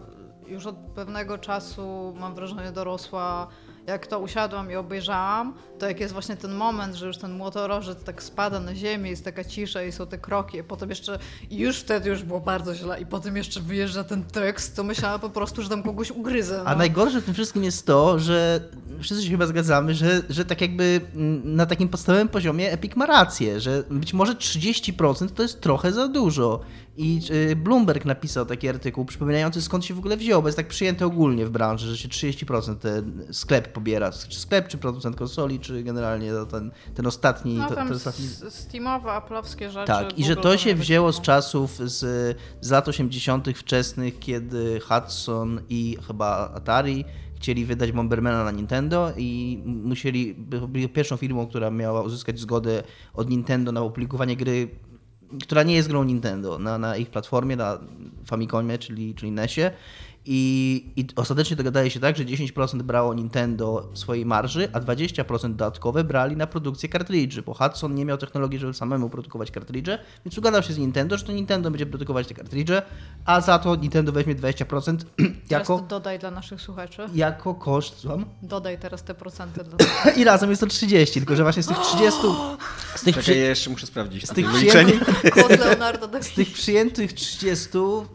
już od pewnego czasu, mam wrażenie, dorosła, jak to usiadłam i obejrzałam, to jak jest właśnie ten moment, że już ten młotorożec tak spada na ziemię, jest taka cisza i są te kroki, a potem jeszcze, i już wtedy już było bardzo źle, i potem jeszcze wyjeżdża ten tekst, to myślałam po prostu, że tam kogoś ugryzę. No.
A najgorsze w tym wszystkim jest to, że wszyscy się chyba zgadzamy, że, że tak jakby mm, na takim podstawowym poziomie Epic ma rację, że być może 30% to jest trochę za dużo. I y, Bloomberg napisał taki artykuł przypominający skąd się w ogóle wzięło, bo jest tak przyjęte ogólnie w branży, że się 30% ten sklep pobiera. Czy sklep, czy producent konsoli, czy generalnie ten, ten ostatni...
No
ten ostatni...
Steamowe, aplowskie rzeczy.
Tak, i że
Google
to się wzięło z czasów z, z lat 80. wczesnych, kiedy Hudson i chyba Atari chcieli wydać Bombermana na Nintendo i musieli, by- byli pierwszą firmą, która miała uzyskać zgodę od Nintendo na opublikowanie gry, która nie jest grą Nintendo, na, na ich platformie, na Famicomie, czyli, czyli NESie. I, I ostatecznie dogadaje się tak, że 10% brało Nintendo swojej marży, a 20% dodatkowe brali na produkcję kartridży, bo Hudson nie miał technologii, żeby samemu produkować kartridże, więc ugadał się z Nintendo, że to Nintendo będzie produkować te kartridże, a za to Nintendo weźmie 20%
Teraz
jako,
to dodaj dla naszych słuchaczy.
jako koszt. Słucham?
Dodaj teraz te procenty. Dla...
I razem jest to 30, tylko że właśnie z tych 30, z tych,
Czekaj,
przy,
ja jeszcze muszę sprawdzić
z tych przyjętych, z tych przyjętych 30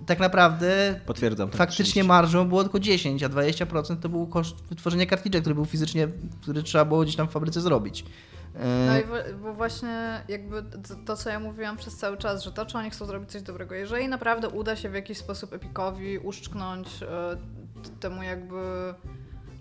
tak naprawdę
Potwierdzam. tak,
faktycznie
30.
marżą było tylko 10, a 20% to był koszt wytworzenia kartridża, który był fizycznie, który trzeba było gdzieś tam w fabryce zrobić. E,
No i bo właśnie jakby to, to, co ja mówiłam przez cały czas, że to, czy oni chcą zrobić coś dobrego, jeżeli naprawdę uda się w jakiś sposób Epicowi uszczknąć e, temu jakby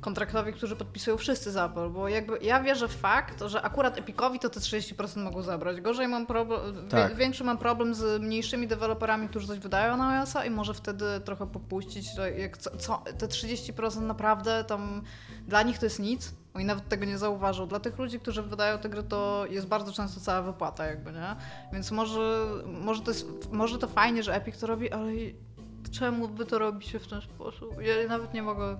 kontraktowi, którzy podpisują wszyscy z Apple, bo jakby ja wierzę w fakt, że akurat Epicowi to te 30% mogą zabrać. Gorzej mam problem,
Tak.
większy mam problem z mniejszymi deweloperami, którzy coś wydają na iOS-a i może wtedy trochę popuścić, jak co, co, te 30% naprawdę tam dla nich to jest nic. Oni nawet tego nie zauważą. Dla tych ludzi, którzy wydają te gry, to jest bardzo często cała wypłata jakby, nie? Więc może, może, to, jest, może to fajnie, że Epic to robi, ale czemu wy to robicie w ten sposób? Ja nawet nie mogę...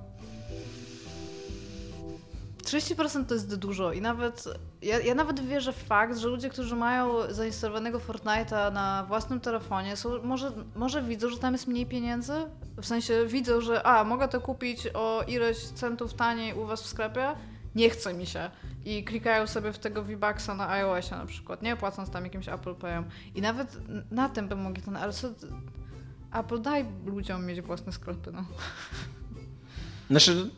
30% to jest dużo i nawet ja, ja nawet wierzę w fakt, że ludzie, którzy mają zainstalowanego Fortnite'a na własnym telefonie, są, może, może widzą, że tam jest mniej pieniędzy. W sensie widzą, że a, mogę to kupić o ileś centów taniej u was w sklepie, nie chce mi się. I klikają sobie w tego V-Bucksa na iOSie na przykład, nie płacąc tam jakimś Apple Payem. I nawet na tym bym mogli ten, co, Apple daj ludziom mieć własne sklepy, no.
Znaczy,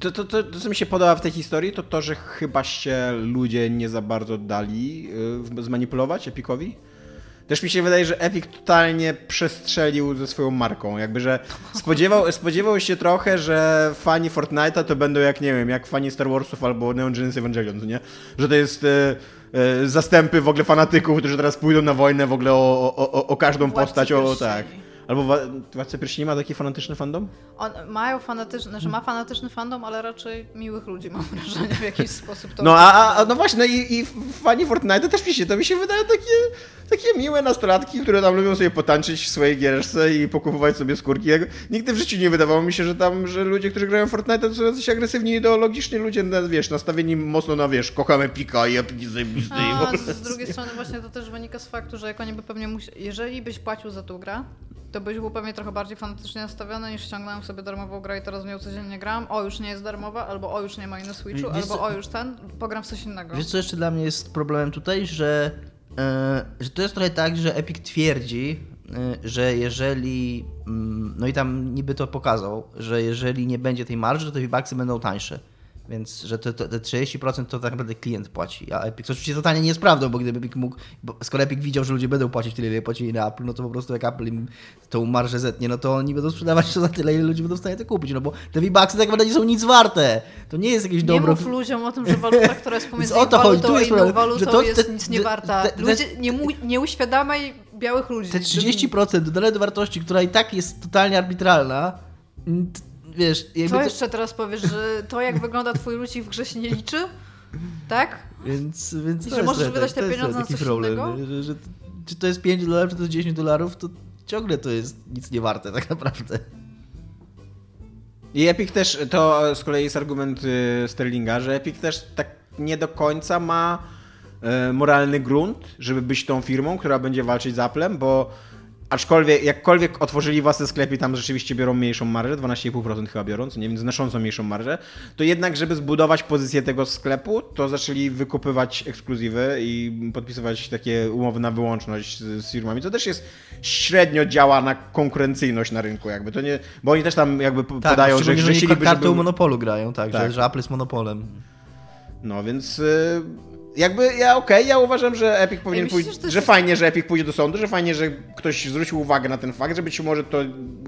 to, to, to, to, co mi się podoba w tej historii, to to, że chyba się ludzie nie za bardzo dali y, zmanipulować Epicowi. Też mi się wydaje, że Epic totalnie przestrzelił ze swoją marką. Jakby, że spodziewał, spodziewał się trochę, że fani Fortnite'a to będą jak, nie wiem, jak fani Star Warsów albo Neon Genesis Evangelion, nie? Że to jest y, y, zastępy w ogóle fanatyków, którzy teraz pójdą na wojnę w ogóle o, o, o każdą
Władcy
postać, o tak. Albo Władcy Pierścieni ma taki fanatyczny fandom?
On, mają fanatyczny, znaczy ma fanatyczny fandom, ale raczej miłych ludzi, mam wrażenie, w jakiś sposób to
No a, a no właśnie, no i, i fani Fortnite też się, to mi się wydają takie, takie miłe nastolatki, które tam lubią sobie potańczyć w swojej gierce i pokupować sobie skórki. Jak, nigdy w życiu nie wydawało mi się, że tam, że ludzie, którzy grają w Fortnite to są jacyś agresywni ideologicznie ludzie, na, wiesz, nastawieni mocno na, wiesz, kochamy Pika i Epic jest zajebisty i
z, z drugiej strony właśnie to też wynika z faktu, że jak oni by pewnie musieli, jeżeli byś płacił za tą grę, to byś był pewnie trochę bardziej fanatycznie nastawiony niż ściągnąłem sobie darmową grę i teraz w nią codziennie gram. O, już nie jest darmowa, albo o, już nie ma jej na Switchu,
Wiesz
albo o, już ten, pogram w coś innego.
Wiesz co jeszcze dla mnie jest problemem tutaj, że, e, że to jest trochę tak, że Epic twierdzi, e, że jeżeli, mm, no i tam niby to pokazał, że jeżeli nie będzie tej marży, to V-Bucksy będą tańsze. Więc, że te, te, te 30% to tak naprawdę klient płaci, a Epic, co oczywiście totalnie nie jest prawdą, bo gdyby Epic mógł, bo skoro Epic widział, że ludzie będą płacić tyle, ile płacili na Apple, no to po prostu jak Apple im tą marżę zetnie, no to oni będą sprzedawać to za tyle, ile ludzie będą w stanie to kupić, no bo te V-Bucksy tak naprawdę nie są nic warte. To nie jest jakieś
Nie
dobro.
mów ludziom o tym, że waluta, która jest pomiędzy
o to chodzi,
walutą
tu jest problem,
walutą
że to-
jest
te-
nic nie warta. Ludzie, nie, mu, nie uświadamaj białych ludzi.
Te 30% dodane do wartości, która i tak jest totalnie arbitralna, wiesz, jakby
Co
to,
jeszcze teraz powiesz, że to jak wygląda twój ludzi w grze się nie liczy? Tak?
Więc, więc
I że możesz
trochę
wydać
tak-
te pieniądze na
taki
coś
problem,
innego?
Że, że, czy to jest 5 dolarów, czy to jest 10 dolarów, to ciągle to jest nic nie warte tak naprawdę.
I Epic też, to z kolei jest argument y, Sterlinga, że Epic też tak nie do końca ma y, moralny grunt, żeby być tą firmą, która będzie walczyć z Applem, bo aczkolwiek, jakkolwiek otworzyli własne sklepy tam rzeczywiście biorą mniejszą marżę, 12,5% chyba biorą, co nie wiem, znacząco mniejszą marżę, to jednak, żeby zbudować pozycję tego sklepu, to zaczęli wykupywać ekskluzywy i podpisywać takie umowy na wyłączność z, z firmami, co też jest średnio działa na konkurencyjność na rynku, jakby to nie, bo oni też tam jakby
Tak,
podają, że, że chcieliby,
kartą
żeby...
monopolu grają, tak,
Tak.
Że, że Apple jest monopolem.
No więc y, jakby ja okej, ja uważam, że Epic powinien
myślisz,
pójść,
że
że fajnie, że Epic pójdzie do sądu, że fajnie, że ktoś zwrócił uwagę na ten fakt, że być może to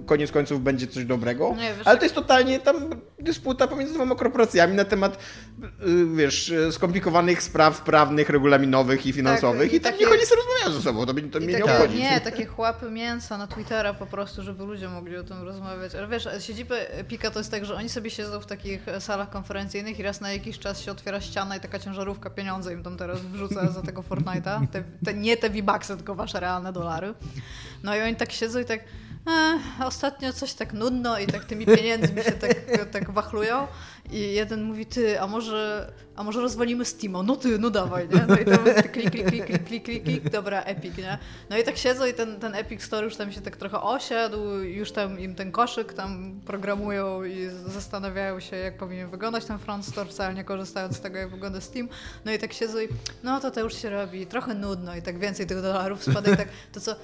koniec końców będzie coś dobrego,
Nie, wiesz,
ale to jest totalnie tam dysputa pomiędzy dwoma korporacjami na temat y, wiesz, y, skomplikowanych spraw prawnych, regulaminowych i finansowych
Tak, i
i
takie-
niech oni sobie rozmawiają ze sobą, to, mnie- to mnie nie
takie,
obchodzi.
nie, takie chłapy mięsa na Twittera po prostu, żeby ludzie mogli o tym rozmawiać. Ale wiesz, siedziby Pika to jest tak, że oni sobie siedzą w takich salach konferencyjnych i raz na jakiś czas się otwiera ściana i taka ciężarówka pieniądze im tam teraz wrzuca za tego Fortnite'a. Te, te, nie te V-Bucksy, tylko wasze realne dolary. No i oni tak siedzą i tak e, ostatnio coś tak nudno i tak tymi pieniędzmi się tak, tak wachlują. I jeden mówi, ty, a może, a może rozwalimy Steama? No ty, no dawaj, nie? No i tam klik, klik, klik, klik, klik, klik, klik, dobra, Epic, nie? No i tak siedzą i ten, ten Epic Store już tam się tak trochę osiadł, już tam im ten koszyk tam programują i zastanawiają się, jak powinien wyglądać ten front store, wcale nie korzystając z tego, jak wygląda Steam. No i tak siedzą i no to to już się robi trochę nudno i tak więcej tych dolarów spada i tak, to co,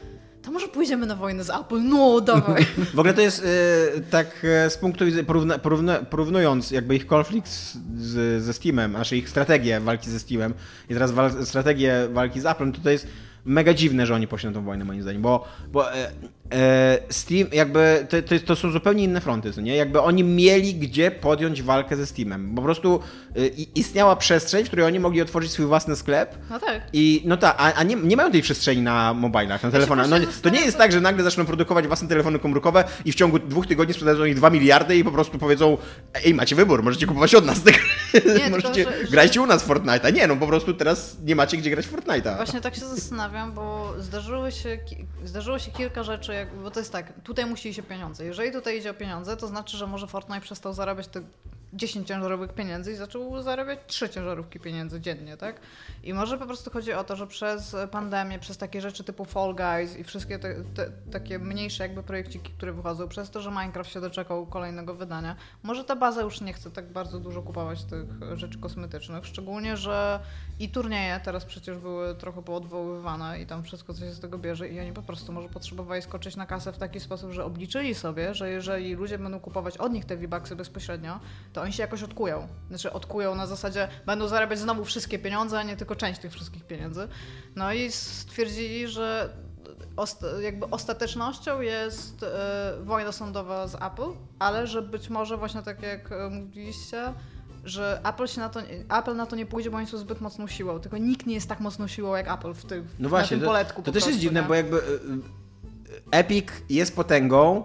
to może pójdziemy na wojnę z Apple? No, dawaj.
W ogóle to jest y, tak y, z punktu widzenia, porówna, porówna, porównując jakby ich konflikt z, ze Steamem, znaczy ich strategię walki ze Steamem i teraz wal, strategię walki z Applem, to to jest mega dziwne, że oni poszli na tą wojnę moim zdaniem, bo, bo e, e, Steam, jakby to, to, to, są zupełnie inne fronty, co nie? Jakby oni mieli gdzie podjąć walkę ze Steamem. Po prostu y, istniała przestrzeń, w której oni mogli otworzyć swój własny sklep.
No tak.
I no tak, a, a nie, nie mają tej przestrzeni na mobilach, na telefonach. No, to nie jest tak, że nagle zaczną produkować własne telefony komórkowe i w ciągu dwóch tygodni sprzedadzą ich 2 miliardy i po prostu powiedzą, ej, macie wybór, możecie kupować od nas. Nie, możecie, tylko, że, grajcie u nas Fortnite'a. Nie, no po prostu teraz nie macie gdzie grać Fortnite'a.
Właśnie tak się zastanawiam, bo zdarzyło się, zdarzyło się kilka rzeczy, jak, bo to jest tak, tutaj musi iść o pieniądze. Jeżeli tutaj idzie o pieniądze, to znaczy, że może Fortnite przestał zarabiać te 10 ciężarówek pieniędzy i zaczął zarabiać 3 ciężarówki pieniędzy dziennie, tak? I może po prostu chodzi o to, że przez pandemię, przez takie rzeczy typu Fall Guys i wszystkie te, te, takie mniejsze jakby projekciki, które wychodzą, przez to, że Minecraft się doczekał kolejnego wydania, może ta baza już nie chce tak bardzo dużo kupować tych rzeczy kosmetycznych, szczególnie, że i turnieje teraz przecież były trochę poodwoływane i tam wszystko, co się z tego bierze i oni po prostu może potrzebowali skoczyć na kasę w taki sposób, że obliczyli sobie, że jeżeli ludzie będą kupować od nich te V-Bucksy bezpośrednio, to oni się jakoś odkują. Znaczy odkują na zasadzie, będą zarabiać znowu wszystkie pieniądze, a nie tylko część tych wszystkich pieniędzy. No i stwierdzili, że jakby ostatecznością jest e, wojna sądowa z Apple, ale że być może właśnie tak jak e, mówiliście, że Apple się na to, Apple na to nie pójdzie, bo oni są zbyt mocną siłą. Tylko nikt nie jest tak mocną siłą jak Apple w, tych, no właśnie, tym poletku.
To, to też prostu, jest dziwne, nie? bo jakby Epic jest potęgą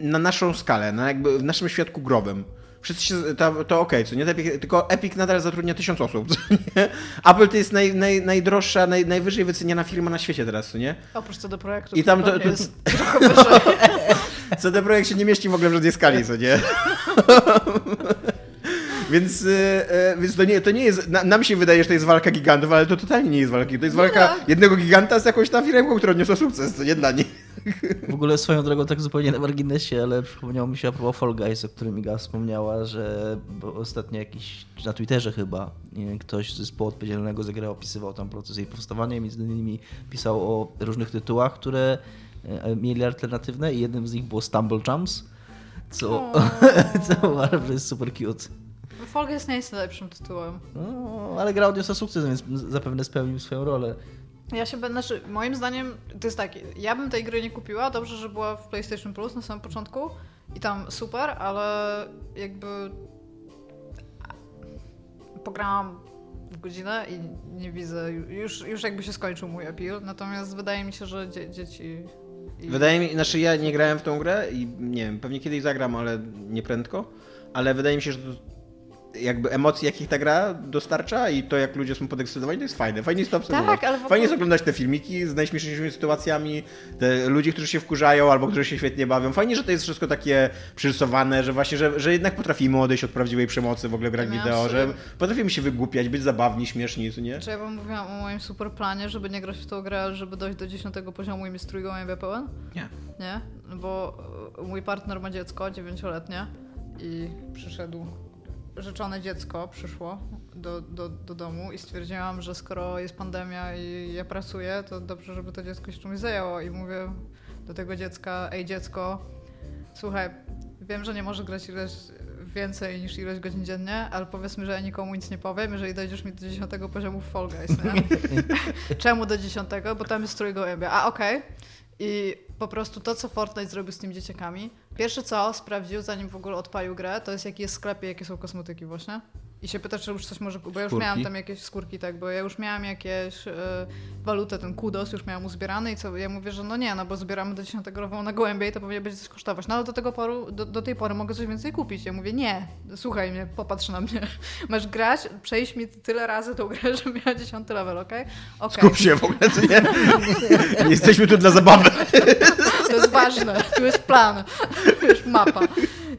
na naszą skalę, na jakby w naszym świadku growym. Wszyscy się, to, to okej, okay, co nie? Epic, tylko Epic nadal zatrudnia tysiąc osób? Apple to jest naj, naj, najdroższa, naj, najwyżej wyceniana firma na świecie teraz, co nie?
Oprócz co do projektu.
I tam to, to, jest Co do projekt się nie mieści w ogóle w żadnej skali, co nie? Więc, e, więc to, nie, to nie jest. Na, nam się wydaje, że to jest walka gigantów, ale to totalnie nie jest walka. To jest walka no. jednego giganta z jakąś tam firmą, która odniosła sukces. To nie dla nich.
W ogóle swoją drogą tak zupełnie na marginesie, ale przypomniało mi się a propos Fall Guys, o którym Iga wspomniała, że ostatnio jakiś, na Twitterze chyba, ktoś z zespołu odpowiedzialnego za grę opisywał tam proces jej powstawania i między innymi pisał o różnych tytułach, które e, mieli alternatywne i jednym z nich było Stumble Jumps, co, co uważam, że jest super cute.
Fall Guys nie jest najlepszym tytułem.
No, ale gra odniosła sukces, więc zapewne spełnił swoją rolę.
Ja się będę, znaczy, moim zdaniem to jest tak, ja bym tej gry nie kupiła, dobrze, że była w PlayStation Plus na samym początku i tam super, ale jakby pograłam w godzinę i nie widzę, już, już jakby się skończył mój appeal, natomiast wydaje mi się, że dzie dzieci...
I... Wydaje mi, znaczy ja nie grałem w tą grę i nie wiem, pewnie kiedyś zagram, ale nie prędko, ale wydaje mi się, że to jakby emocji, jakich ta gra dostarcza i to, jak ludzie są podekscytowani, to jest fajne. Fajnie jest to obserwować. Tak, ale ogóle... Fajnie jest oglądać te filmiki z najśmieszniejszymi sytuacjami, te ludzi, którzy się wkurzają albo którzy się świetnie bawią. Fajnie, że to jest wszystko takie przyrysowane, że właśnie, że, że jednak potrafimy odejść od prawdziwej przemocy w ogóle grać ja wideo, że potrafimy się wygłupiać, być zabawni, śmieszni, co nie?
Czy ja wam mówiłam o moim super planie, żeby nie grać w tą grę, ale żeby dojść do dziesiątego poziomu i mieć trójgołębia pełen?
Nie.
Nie? Bo mój partner ma dziecko, dziewięcioletnie i przyszedł rzeczone dziecko przyszło do, do, do domu i stwierdziłam, że skoro jest pandemia i ja pracuję, to dobrze, żeby to dziecko się czymś zajęło. I mówię do tego dziecka, ej dziecko, słuchaj, wiem, że nie może grać ileś więcej niż ilość godzin dziennie, ale powiedzmy, że ja nikomu nic nie powiem, jeżeli dojdziesz mi do dziesiątego poziomu w Fall Guys, nie? Czemu do dziesiątego? Bo tam jest trójgołębia. A, okej. Okay. I po prostu to, co Fortnite zrobił z tymi dzieciakami, pierwsze co sprawdził, zanim w ogóle odpalił grę, to jest jaki jest sklep i jakie są kosmetyki właśnie. I się pyta, czy już coś może. Bo ja już miałam tam jakieś skórki, tak, bo ja już miałam jakieś y, walutę, ten kudos, już miałam uzbierany i co ja mówię, że no nie, no bo zbieramy do 10 rową na gołębie i to powinno być coś kosztować. No ale do tego poru, do, do, tej pory mogę coś więcej kupić. Ja mówię, nie, słuchaj mnie, popatrz na mnie. Masz grać, przejść mi tyle razy tą grę, żebym miała 10 level, okej? Okay?
Okay. Skup się w ogóle, co nie? nie jesteśmy tu dla zabawy.
to jest ważne, tu jest plan, już mapa.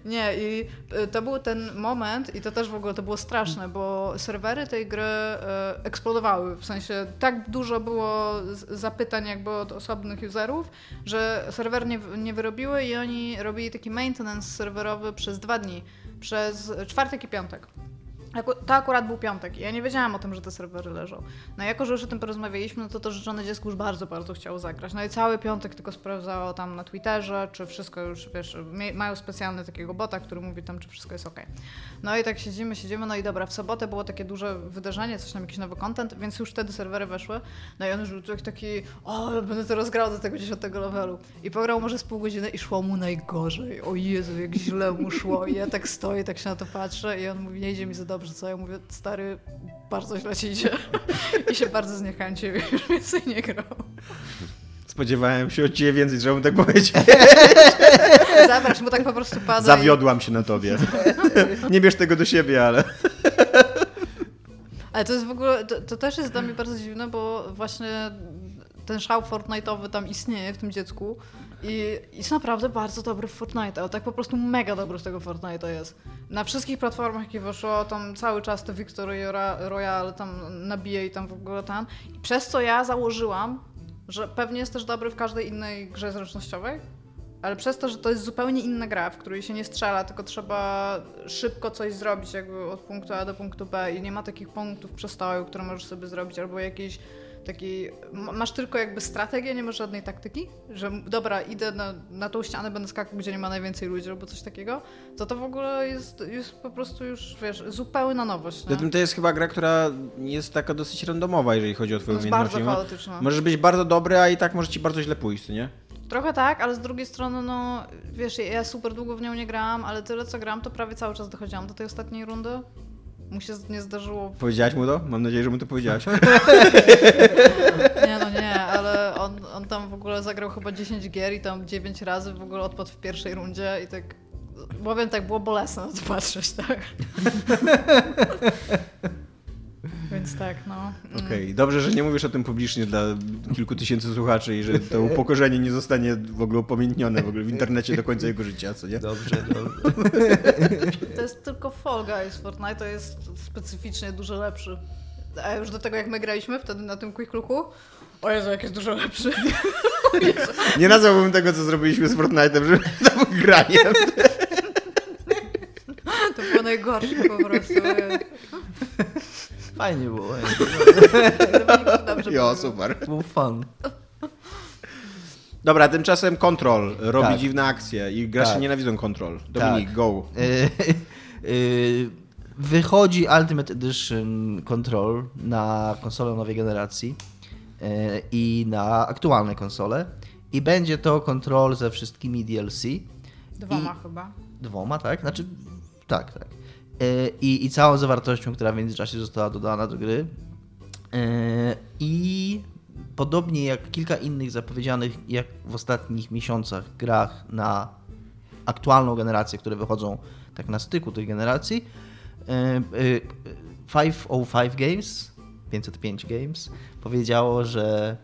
Nie, i y, to był ten moment, i to też w ogóle to było straszne, bo serwery tej gry e, eksplodowały. W sensie tak dużo było zapytań jakby od osobnych userów, że serwery nie, nie wyrobiły i oni robili taki maintenance serwerowy przez dwa dni, przez czwartek i piątek. To akurat był piątek i ja nie wiedziałam o tym, że te serwery leżą. No i jako, że już o tym porozmawialiśmy, no to to życzone dziecko już bardzo, bardzo chciało zagrać. No i cały piątek tylko sprawdzało tam na Twitterze, czy wszystko już, wiesz, mają specjalny takiego bota, który mówi tam, czy wszystko jest ok. No i tak siedzimy, siedzimy, no i dobra, w sobotę było takie duże wydarzenie, coś tam, jakiś nowy content, więc już wtedy serwery weszły. No i on już był taki, o, będę to rozgrał do tego 10 levelu. I pograł może z pół godziny i szło mu najgorzej. O Jezu, jak źle mu szło. I ja tak stoję, tak się na to patrzę i on mówi, nie idzie mi za dobrze, co? Ja mówię, stary, bardzo źle ci idzie. I się bardzo zniechęcił, już więcej nie grał.
Spodziewałem się od ciebie więcej, żebym tak powiedział.
Zabrać mu tak po prostu pada.
Zawiodłam i... się na tobie. nie bierz tego do siebie, ale...
Ale to jest w ogóle, to, to, też jest dla mnie bardzo dziwne, bo właśnie ten szał Fortnite'owy tam istnieje w tym dziecku i jest naprawdę bardzo dobry w Fortnite. Tak po prostu mega dobry w tego Fortnite'a jest. Na wszystkich platformach, jakie wyszło, tam cały czas te Victory Royale tam nabije i tam w ogóle tam. I przez co ja założyłam, że pewnie jest też dobry w każdej innej grze zręcznościowej, ale przez to, że to jest zupełnie inna gra, w której się nie strzela, tylko trzeba szybko coś zrobić jakby od punktu A do punktu B i nie ma takich punktów przestoju, które możesz sobie zrobić, albo jakieś taki, masz tylko jakby strategię, nie masz żadnej taktyki, że dobra, idę na, na tą ścianę, będę skakał, gdzie nie ma najwięcej ludzi albo coś takiego, to to w ogóle jest, jest po prostu już, wiesz, zupełna nowość.
Zatem to jest chyba gra, która jest taka dosyć randomowa, jeżeli chodzi o twoją umiejętności.
bardzo chaotyczna.
Możesz być bardzo dobry, a i tak może ci bardzo źle pójść, nie?
Trochę tak, ale z drugiej strony, no wiesz, ja super długo w nią nie grałam, ale tyle co gram, to prawie cały czas dochodziłam do tej ostatniej rundy mu się nie zdarzyło.
Powiedziałaś mu to? Mam nadzieję, że mu to powiedziałaś.
nie, no nie, ale on, on tam w ogóle zagrał chyba 10 gier i tam 9 razy w ogóle odpadł w pierwszej rundzie i tak powiem tak, było bolesne to patrzeć, tak. Więc tak, no.
Mm. Okej, okay. dobrze, że nie mówisz o tym publicznie dla kilku tysięcy słuchaczy i że to upokorzenie nie zostanie w ogóle upamiętnione w, ogóle w internecie do końca jego życia, co nie?
Dobrze, dobrze.
To jest tylko Fall Guys. Fortnite to jest specyficznie dużo lepszy. A już do tego, jak my graliśmy wtedy na tym Quick Looku, o Jezu, jak jest dużo lepszy.
Nie nazwałbym tego, co zrobiliśmy z Fortnite'em, że tam graniem.
To było najgorsze po prostu.
Fajnie było.
Jo, super.
Był fun.
Dobra, tymczasem Control robi tak. dziwne akcje i gracze tak. nienawidzą Control. Dominik, tak. go. Y,
y, wychodzi Ultimate Edition Control na konsolę nowej generacji y, i na aktualne konsole i będzie to Control ze wszystkimi DLC.
Dwoma I... chyba.
Dwoma, tak? Znaczy, tak, tak. E, i, i całą zawartością, która w międzyczasie została dodana do gry. E, I podobnie jak kilka innych zapowiedzianych jak w ostatnich miesiącach grach na aktualną generację, które wychodzą tak na styku tej generacji, 505 e, Games, 505 Games powiedziało, że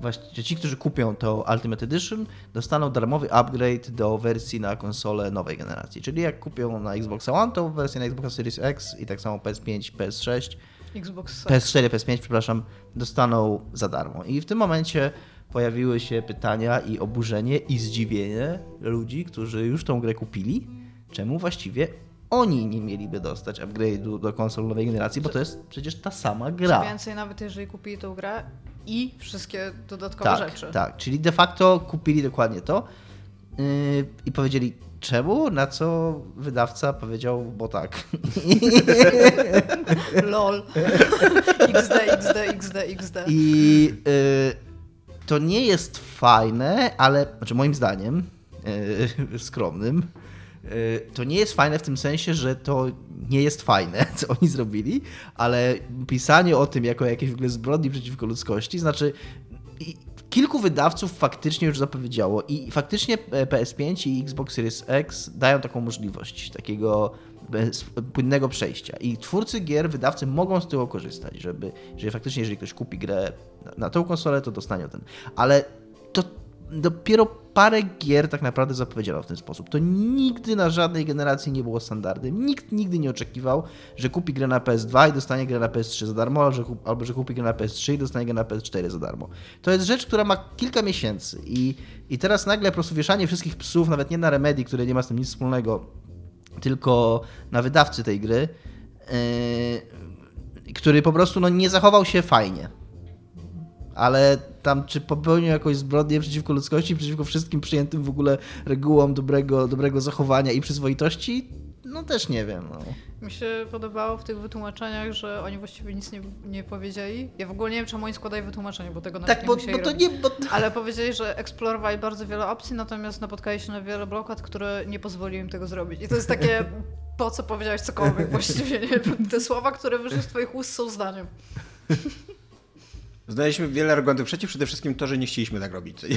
właśnie ci, którzy kupią to Ultimate Edition, dostaną darmowy upgrade do wersji na konsolę nowej generacji. Czyli jak kupią na Xbox One, to wersję na Xbox Series X i tak samo PS5, PS6,
Xbox
PS4, PS5, przepraszam, dostaną za darmo. I w tym momencie pojawiły się pytania i oburzenie i zdziwienie ludzi, którzy już tą grę kupili, czemu właściwie oni nie mieliby dostać upgrade'u do konsol nowej generacji, bo to jest przecież ta sama gra.
Co więcej, nawet jeżeli kupili tą grę i wszystkie dodatkowe
tak,
rzeczy.
Tak, czyli de facto kupili dokładnie to yy, i powiedzieli czemu, na co wydawca powiedział, bo tak.
LOL. XD, XD, XD, XD.
I yy, to nie jest fajne, ale, znaczy moim zdaniem, yy, skromnym, to nie jest fajne w tym sensie, że to nie jest fajne, co oni zrobili, ale pisanie o tym jako jakieś w ogóle zbrodni przeciwko ludzkości, znaczy kilku wydawców faktycznie już zapowiedziało i faktycznie PS5 i Xbox Series X dają taką możliwość, takiego płynnego przejścia. I twórcy gier, wydawcy mogą z tego korzystać, żeby, że faktycznie, jeżeli ktoś kupi grę na, na tą konsolę, to dostanie ten. Ale dopiero parę gier tak naprawdę zapowiedziano w ten sposób. To nigdy na żadnej generacji nie było standardem. Nikt nigdy nie oczekiwał, że kupi grę na PS2 i dostanie grę na PS3 za darmo, albo że, albo że kupi grę na PS3 i dostanie grę na PS4 za darmo. To jest rzecz, która ma kilka miesięcy i, i teraz nagle po prostu wieszanie wszystkich psów, nawet nie na Remedy, które nie ma z tym nic wspólnego, tylko na wydawcy tej gry, yy, który po prostu no, nie zachował się fajnie. Ale tam, czy popełnił jakąś zbrodnię przeciwko ludzkości, przeciwko wszystkim przyjętym w ogóle regułom dobrego, dobrego zachowania i przyzwoitości, no też nie wiem. No.
Mi się podobało w tych wytłumaczeniach, że oni właściwie nic nie, nie powiedzieli. Ja w ogóle nie wiem, czemu oni składają wytłumaczenie, bo tego nawet
Tak,
nie
bo, bo to nie... Bo...
Ale powiedzieli, że eksplorowali bardzo wiele opcji, natomiast napotkali się na wiele blokad, które nie pozwoliły im tego zrobić. I to jest takie, po co powiedziałeś cokolwiek właściwie, nie? Te słowa, które wyszły z twoich ust są zdaniem.
Znaleźliśmy wiele argumentów przeciw, przede wszystkim to, że nie chcieliśmy tak robić.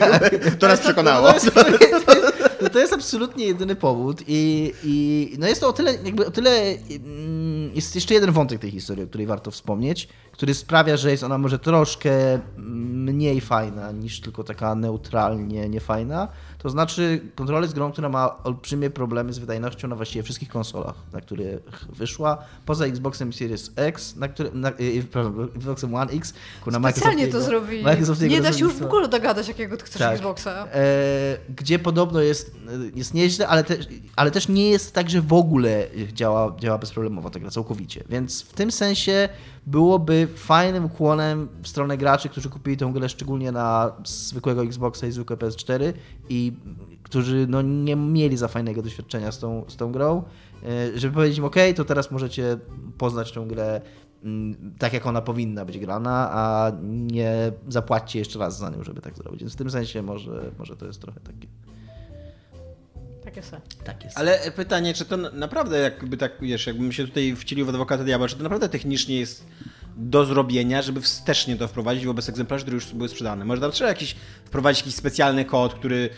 Tak.
to nas przekonało.
To, jest, to jest absolutnie jedyny powód i, i no jest to o tyle, jakby o tyle mm, jest jeszcze jeden wątek tej historii, o której warto wspomnieć, który sprawia, że jest ona może troszkę mniej fajna niż tylko taka neutralnie niefajna. To znaczy kontrolę z grą, która ma olbrzymie problemy z wydajnością na właściwie wszystkich konsolach, na których wyszła, poza Xboxem Series X, na które, na, yy, przepraszam, Xboxem One X, na
Specjalnie to zrobili. Nie da się już w ogóle dogadać, jakiego chcesz tak. Xboxa.
E, gdzie podobno jest, jest nieźle, ale, te, ale też nie jest tak, że w ogóle działa, działa bezproblemowo ta gra całkowicie. Więc w tym sensie byłoby fajnym kłonem w stronę graczy, którzy kupili tę grę szczególnie na zwykłego Xboxa i zwykłe PS4 i którzy no, nie mieli za fajnego doświadczenia z tą, z tą grą, e, żeby powiedzieć im, ok, to teraz możecie poznać tą grę mm, tak, jak ona powinna być grana, a nie zapłaćcie jeszcze raz za nią, żeby tak zrobić. Więc w tym sensie może, może to jest trochę takie...
Takie se.
Tak jest.
Ale pytanie, czy to naprawdę jakby tak, wiesz, jakbym się tutaj wcielił w adwokata diabła, czy to naprawdę technicznie jest do zrobienia, żeby wstecznie to wprowadzić wobec egzemplarzy, które już były sprzedane. Może tam trzeba jakiś, wprowadzić jakiś specjalny kod, który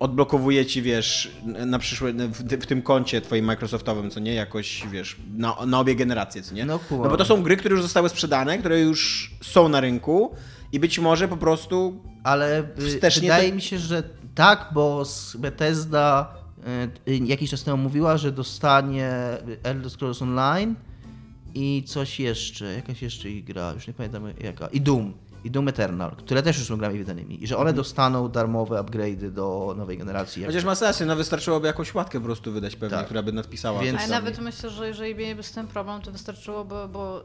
odblokowuje ci, wiesz, na przyszłe, w, w, tym koncie twoim Microsoftowym, co nie, jakoś, wiesz, na, na obie generacje, co nie?
No,
no bo to są gry, które już zostały sprzedane, które już są na rynku i być może po prostu
Ale wydaje mi się, że tak, bo Bethesda y, jakiś czas temu mówiła, że dostanie Elder Scrolls Online i coś jeszcze, jakaś jeszcze ich gra, już nie pamiętam jaka, i Doom, i Doom Eternal, które też już są grami wydanymi i że one mhm. dostaną darmowe upgrade'y do nowej generacji.
Chociaż ma sens, no wystarczyłoby jakąś łatkę po prostu wydać pewnie, tak. która by nadpisała.
Więc... Ale nawet myślę, że jeżeli mieliby z tym problem, to wystarczyłoby, bo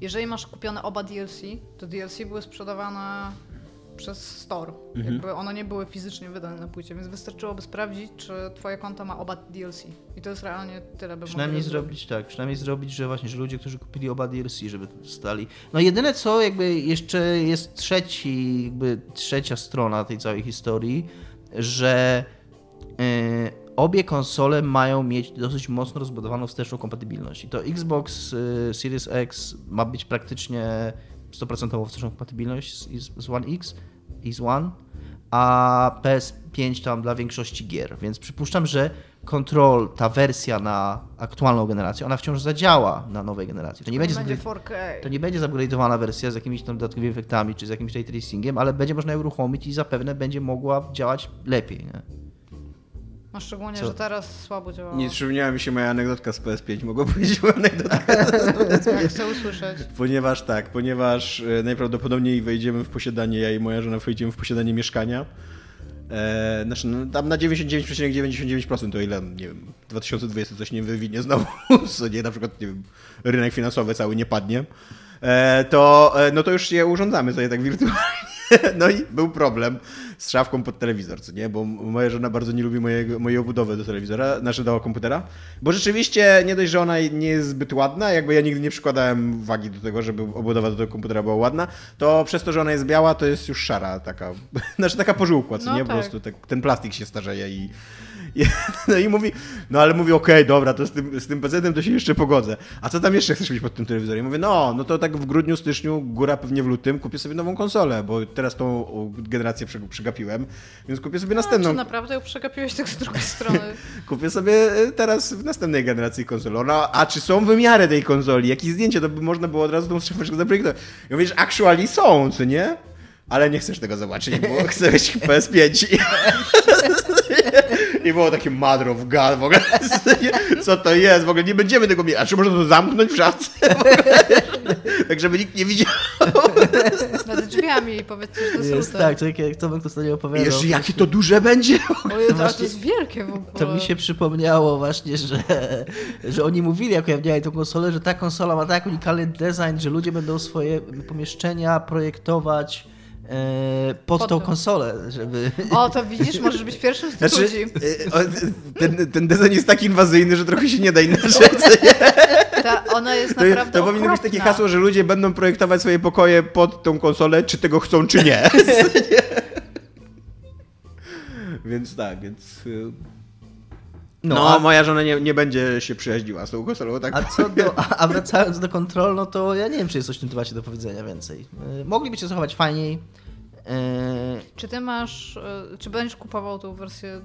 jeżeli masz kupione oba DLC, to DLC były sprzedawane przez store. Mhm. Jakby one nie były fizycznie wydane na płycie, więc wystarczyłoby sprawdzić, czy twoje konto ma oba DLC. I to jest realnie tyle, by
Przynajmniej zrobić tak, przynajmniej zrobić, że właśnie, że ludzie, którzy kupili oba DLC, żeby stali. No jedyne co, jakby jeszcze jest trzeci, jakby trzecia strona tej całej historii, że yy, obie konsole mają mieć dosyć mocno rozbudowaną wsteczną kompatybilność. I to Xbox yy, Series X ma być praktycznie 100% wsteczną kompatybilność z, z One X i z One, a PS5 tam dla większości gier, więc przypuszczam, że Control, ta wersja na aktualną generację, ona wciąż zadziała na nowej generacji.
To nie, będzie, będzie 4K.
to nie będzie zupgrade'owana wersja z jakimiś tam dodatkowymi efektami, czy z jakimś ray tracingiem, ale będzie można ją uruchomić i zapewne będzie mogła działać lepiej. Nie?
No szczególnie, Co? że teraz słabo działa.
Nie przypomniała mi się moja anegdotka z PS5. Mogę powiedzieć moją anegdotkę?
chcę usłyszeć.
Ponieważ tak, ponieważ e, najprawdopodobniej wejdziemy w posiadanie, ja i moja żona wejdziemy w posiadanie mieszkania. E, znaczy, no, tam na 99,99% ,99 to ile, nie wiem, 2020 coś nie wywinie znowu, co nie, na przykład, nie wiem, rynek finansowy cały nie padnie, e, to, e, no to już je urządzamy sobie tak wirtualnie. No i był problem z szafką pod telewizor, co nie? Bo moja żona bardzo nie lubi mojego, mojej obudowy do telewizora, znaczy do komputera. Bo rzeczywiście nie dość, że ona nie jest zbyt ładna, jakby ja nigdy nie przykładałem wagi do tego, żeby obudowa do tego komputera była ładna, to przez to, że ona jest biała, to jest już szara taka, znaczy taka pożółkła, co no nie? Tak. Po prostu tak, ten plastik się starzeje i, no i mówi, no ale mówi, okej, okay, dobra, to z tym, z tym pc to się jeszcze pogodzę. A co tam jeszcze chcesz mieć pod tym telewizorem? I mówię, no, no to tak w grudniu, styczniu, góra pewnie w lutym, kupię sobie nową konsolę, bo teraz tą generację przegapiłem, więc kupię sobie no, następną. Czy
naprawdę ją przegapiłeś tak z drugiej strony?
kupię sobie e, teraz w następnej generacji konsolę. No, a czy są wymiary tej konsoli? Jakie zdjęcia? To by można było od razu tą strzefeczkę zaprojektować. Ja mówię, że actually są, co nie? ale nie chcesz tego zobaczyć, bo chcę mieć PS5. I było takie mother of God w ogóle. Co to jest? W ogóle nie będziemy tego mieć. A czy można to zamknąć w szafce? tak żeby nikt nie widział.
Nad drzwiami i powiedzcie, że to jest,
tak, to jak, jak Tomek to ostatnio opowiadał.
Jeszcze jakie to duże będzie?
Ojej, to, a to
właśnie-
jest wielkie w ogóle.
To mi się przypomniało właśnie, że, że oni mówili, jak ujawniali tę konsolę, że ta konsola ma tak unikalny design, że ludzie będą swoje pomieszczenia projektować pod,
Pod
tą
to.
konsolę, żeby...
O, to widzisz, możesz być pierwszym z tych
Znaczy,
ludzi.
o, ten, ten design jest tak inwazyjny, że trochę się nie da inaczej.
Ta, ona jest
To,
naprawdę
to powinno być takie hasło, że ludzie będą projektować swoje pokoje pod tą konsolę, czy tego chcą, czy nie. więc tak, więc... y, No,
No, a,
moja żona nie, nie będzie się przyjaźniła z tą konsolą, tak?
a co do, a, wracając do kontrol, no to ja nie wiem, czy jest coś w tym temacie do powiedzenia więcej. E, mogliby się zachować fajniej. E,
Czy ty masz, e, czy będziesz kupował tą wersję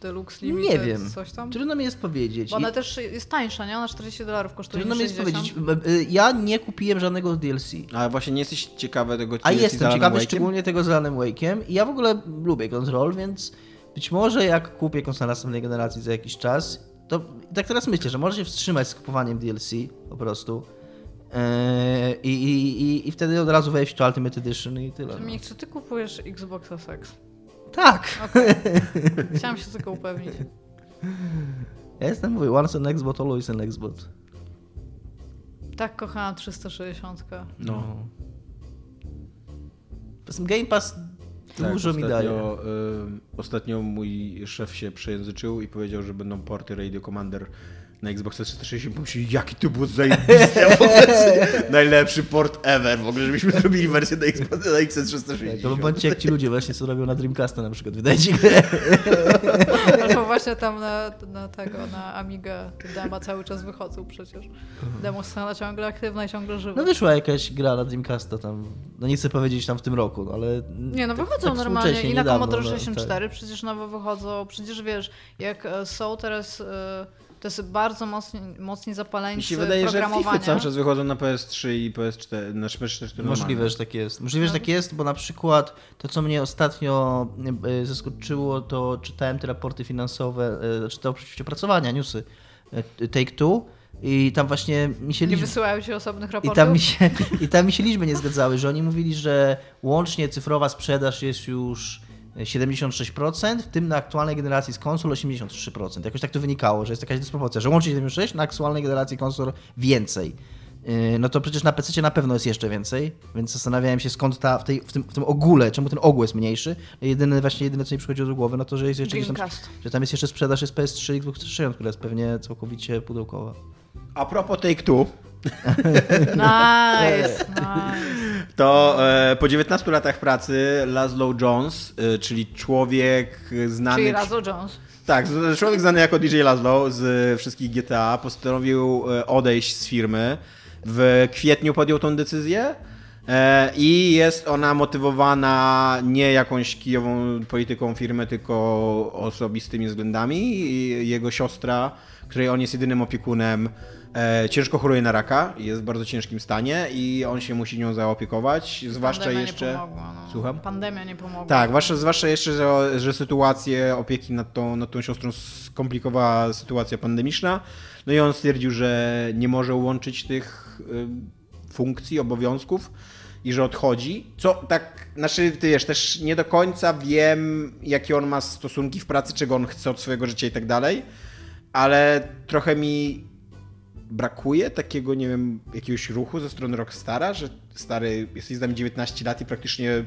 Deluxe
nie
Limited,
wiem.
coś tam?
Trudno mi jest powiedzieć.
Bo ona też jest tańsza, nie? Ona 40 dolarów kosztuje
Trudno mi jest
60.
powiedzieć. E, Ja nie kupiłem żadnego DLC.
Ale właśnie nie jesteś ciekawy tego,
A
jest
jestem ciekawy szczególnie tego z Alan Wake'iem i ja w ogóle lubię kontrol, więc być może jak kupię konsolę następnej generacji za jakiś czas, to tak teraz myślę, że może się wstrzymać z kupowaniem DLC po prostu i, i, i, i wtedy od razu wejść w to Ultimate Edition i tyle. No.
Dominik, czy ty kupujesz Xbox X?
Tak!
Okej. Chciałam się tylko upewnić.
Ja jestem, mówię, once an Xbox, always an Xbox.
Tak kochałam 360.
No.
Poza Game Pass
Tak,
dużo mi daje.
ostatnio, y, ostatnio mój szef się przejęzyczył i powiedział, że będą porty Radio Commander na Xboxa 360. Pomyśleli, jaki to było zajebiste. Najlepszy port ever. W ogóle, żebyśmy zrobili wersję na, Xbox, na X360.
To bądźcie jak ci ludzie właśnie, co robią na Dreamcasta na przykład. Wydajcie grę.
Albo właśnie tam na, na tego, na Amiga te dema cały czas wychodzą przecież. Demo scena ciągle aktywna i ciągle żywa.
No wyszła jakaś gra na Dreamcasta tam, no nie chcę powiedzieć tam w tym roku, no ale...
Nie, no
tak-
wychodzą
tak
normalnie i na Commodore
no,
64 przecież nowo wychodzą. Przecież wiesz, jak e, są teraz, e, to jest bardzo mocni, mocni zapaleńcy
Mi się wydaje, że
programowania.
FIFA cały czas wychodzą na PS3 i PS4, na PS4
Tak. Możliwe, że tak jest. Możliwe, że
No.
tak jest, bo na przykład to, co mnie ostatnio e, zaskoczyło, to czytałem te raporty finansowe, e, znaczy te opracowania, newsy e, Take-Two i tam właśnie mi się
Nie wysyłają się osobnych
I
raportów.
tam, mi się, I tam mi się liczby nie zgadzały, że oni mówili, że łącznie cyfrowa sprzedaż jest już 76%, w tym na aktualnej generacji z konsol 83%. Jakoś tak to wynikało, że jest jakaś dysproporcja, że łącznie 76%, na aktualnej generacji konsol więcej. Yy, No to przecież na PC na pewno jest jeszcze więcej, więc zastanawiałem się skąd ta, w, tej, w, tym, w tym ogóle, czemu ten ogół jest mniejszy. Jedyne, właśnie jedyne co mi przychodziło do głowy, no to że jest jeszcze gdzieś tam, że tam jest jeszcze sprzedaż jest PS3 i Xbox 360, która jest pewnie całkowicie pudełkowa.
A propos Take-Two,
Nice, nice.
to e, po 19 latach pracy Laszlo Jones, e, czyli człowiek znany...
Czyli Razo Jones.
Tak, człowiek znany jako DJ Laszlo z wszystkich GTA postanowił e, odejść z firmy. W kwietniu podjął tą decyzję e, i jest ona motywowana nie jakąś kijową polityką firmy, tylko osobistymi względami. Jego siostra, której on jest jedynym opiekunem, e, ciężko choruje na raka, jest w bardzo ciężkim stanie i on się musi nią zaopiekować, zwłaszcza
Pandemia
jeszcze...
Nie pomogła, no.
Słucham?
Pandemia nie pomogła.
Tak, zwłaszcza, zwłaszcza jeszcze, że, że sytuację opieki nad tą, nad tą siostrą skomplikowała sytuacja pandemiczna. No i on stwierdził, że nie może łączyć tych y, funkcji, obowiązków i że odchodzi. Co tak, znaczy, ty wiesz, też nie do końca wiem, jakie on ma stosunki w pracy, czego on chce od swojego życia i tak dalej, ale trochę mi brakuje takiego, nie wiem, jakiegoś ruchu ze strony Rockstara, że stary, jesteś z nami 19 lat i praktycznie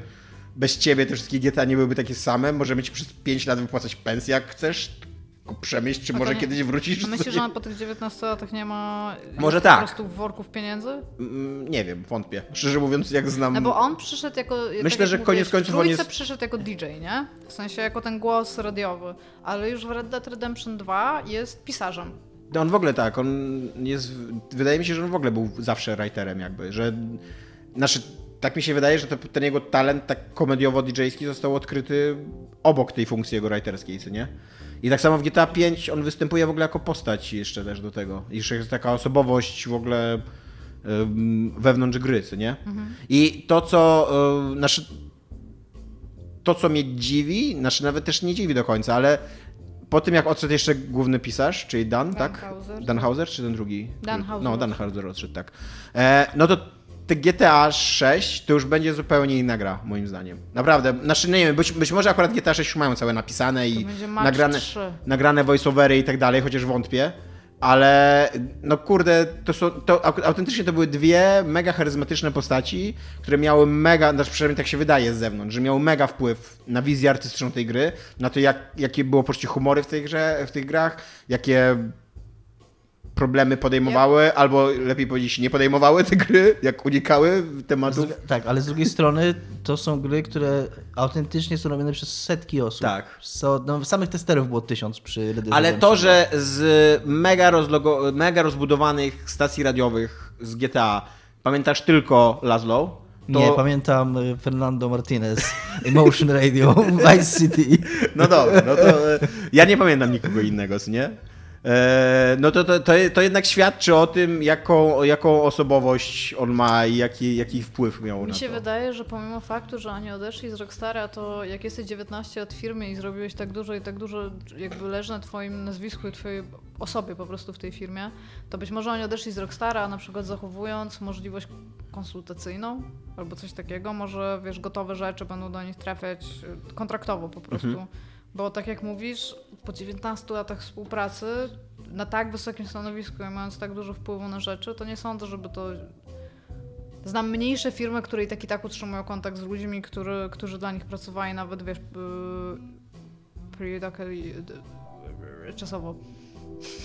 bez ciebie te wszystkie GTA nie byłyby takie same. Możemy ci przez 5 lat wypłacać pensję, jak chcesz. Tylko przemyśl, czy może
nie-
kiedyś wrócisz.
Myślisz, że on po tych 19 latach nie ma
Może
po
tak.
prostu worków pieniędzy?
Mm, Nie wiem, wątpię. Szczerze mówiąc, jak znam...
No bo on przyszedł jako.
Myślę,
jak
że koniec końców
w
on jest-
przyszedł jako DJ, nie? W sensie jako ten głos radiowy. Ale już w Red Dead Redemption 2 jest pisarzem.
No on w ogóle tak, on jest... Wydaje mi się, że on w ogóle był zawsze writerem jakby, że... Znaczy, tak mi się wydaje, że to, ten jego talent tak komediowo-DJ-ski został odkryty obok tej funkcji jego writerskiej, co nie? I tak samo w GTA 5 on występuje w ogóle jako postać jeszcze też do tego. Jeszcze jest taka osobowość w ogóle wewnątrz gry, co nie? I to, co... Yy, znaczy, to, co mnie dziwi, znaczy nawet też nie dziwi do końca, ale po tym jak odszedł jeszcze główny pisarz, czyli Dan, tak?
Danhauser.
Danhauser czy ten drugi?
Danhauser
No,
odszedł.
Danhauser odszedł, tak. E, no to te GTA 6 to już będzie zupełnie inna gra, moim zdaniem. Naprawdę. Znaczy, nie wiem, być, być może akurat GTA 6 już mają całe napisane i nagrane,
3.
nagrane voiceovery i tak dalej, chociaż wątpię. Ale no kurde, to, są, to au- autentycznie to były dwie mega charyzmatyczne postaci, które miały mega, znaczy przynajmniej tak się wydaje z zewnątrz, że miały mega wpływ na wizję artystyczną tej gry, na to jak, jakie było poczucie humory w tej grze, w tych grach, jakie problemy podejmowały, albo lepiej powiedzieć nie podejmowały te gry, jak unikały
Z
tematów.
drugi- tak, ale z drugiej strony to są gry, które autentycznie są robione przez setki osób.
Tak.
So, no, samych testerów było tysiąc przy Red
Ale to, że z mega, rozlogo, mega rozbudowanych stacji radiowych z GTA pamiętasz tylko Laszlo, to...
Nie, pamiętam y, Fernando Martinez, Emotion Radio, Vice City.
No dobra, no to e, ja nie pamiętam nikogo innego, nie? E, no to, to, to, to jednak świadczy o tym, jaką, jaką osobowość on ma i jaki, jaki wpływ miał
Mi
na
się
to.
wydaje, że pomimo faktu, że oni odeszli z Rockstara, to jak jesteś 19 lat w firmie i zrobiłeś tak dużo i tak dużo jakby leży na twoim nazwisku i twojej osobie po prostu w tej firmie, to być może oni odeszli z Rockstara, na przykład zachowując możliwość konsultacyjną albo coś takiego, może wiesz, gotowe rzeczy będą do nich trafiać y, kontraktowo po prostu.
Mhm.
Bo tak jak mówisz, po 19 latach współpracy na tak wysokim stanowisku i mając tak dużo wpływu na rzeczy, to nie sądzę, żeby to Znam mniejsze firmy, które i tak i tak utrzymują kontakt z ludźmi, który, którzy dla nich pracowali nawet, wiesz, periodically, yy, czasowo.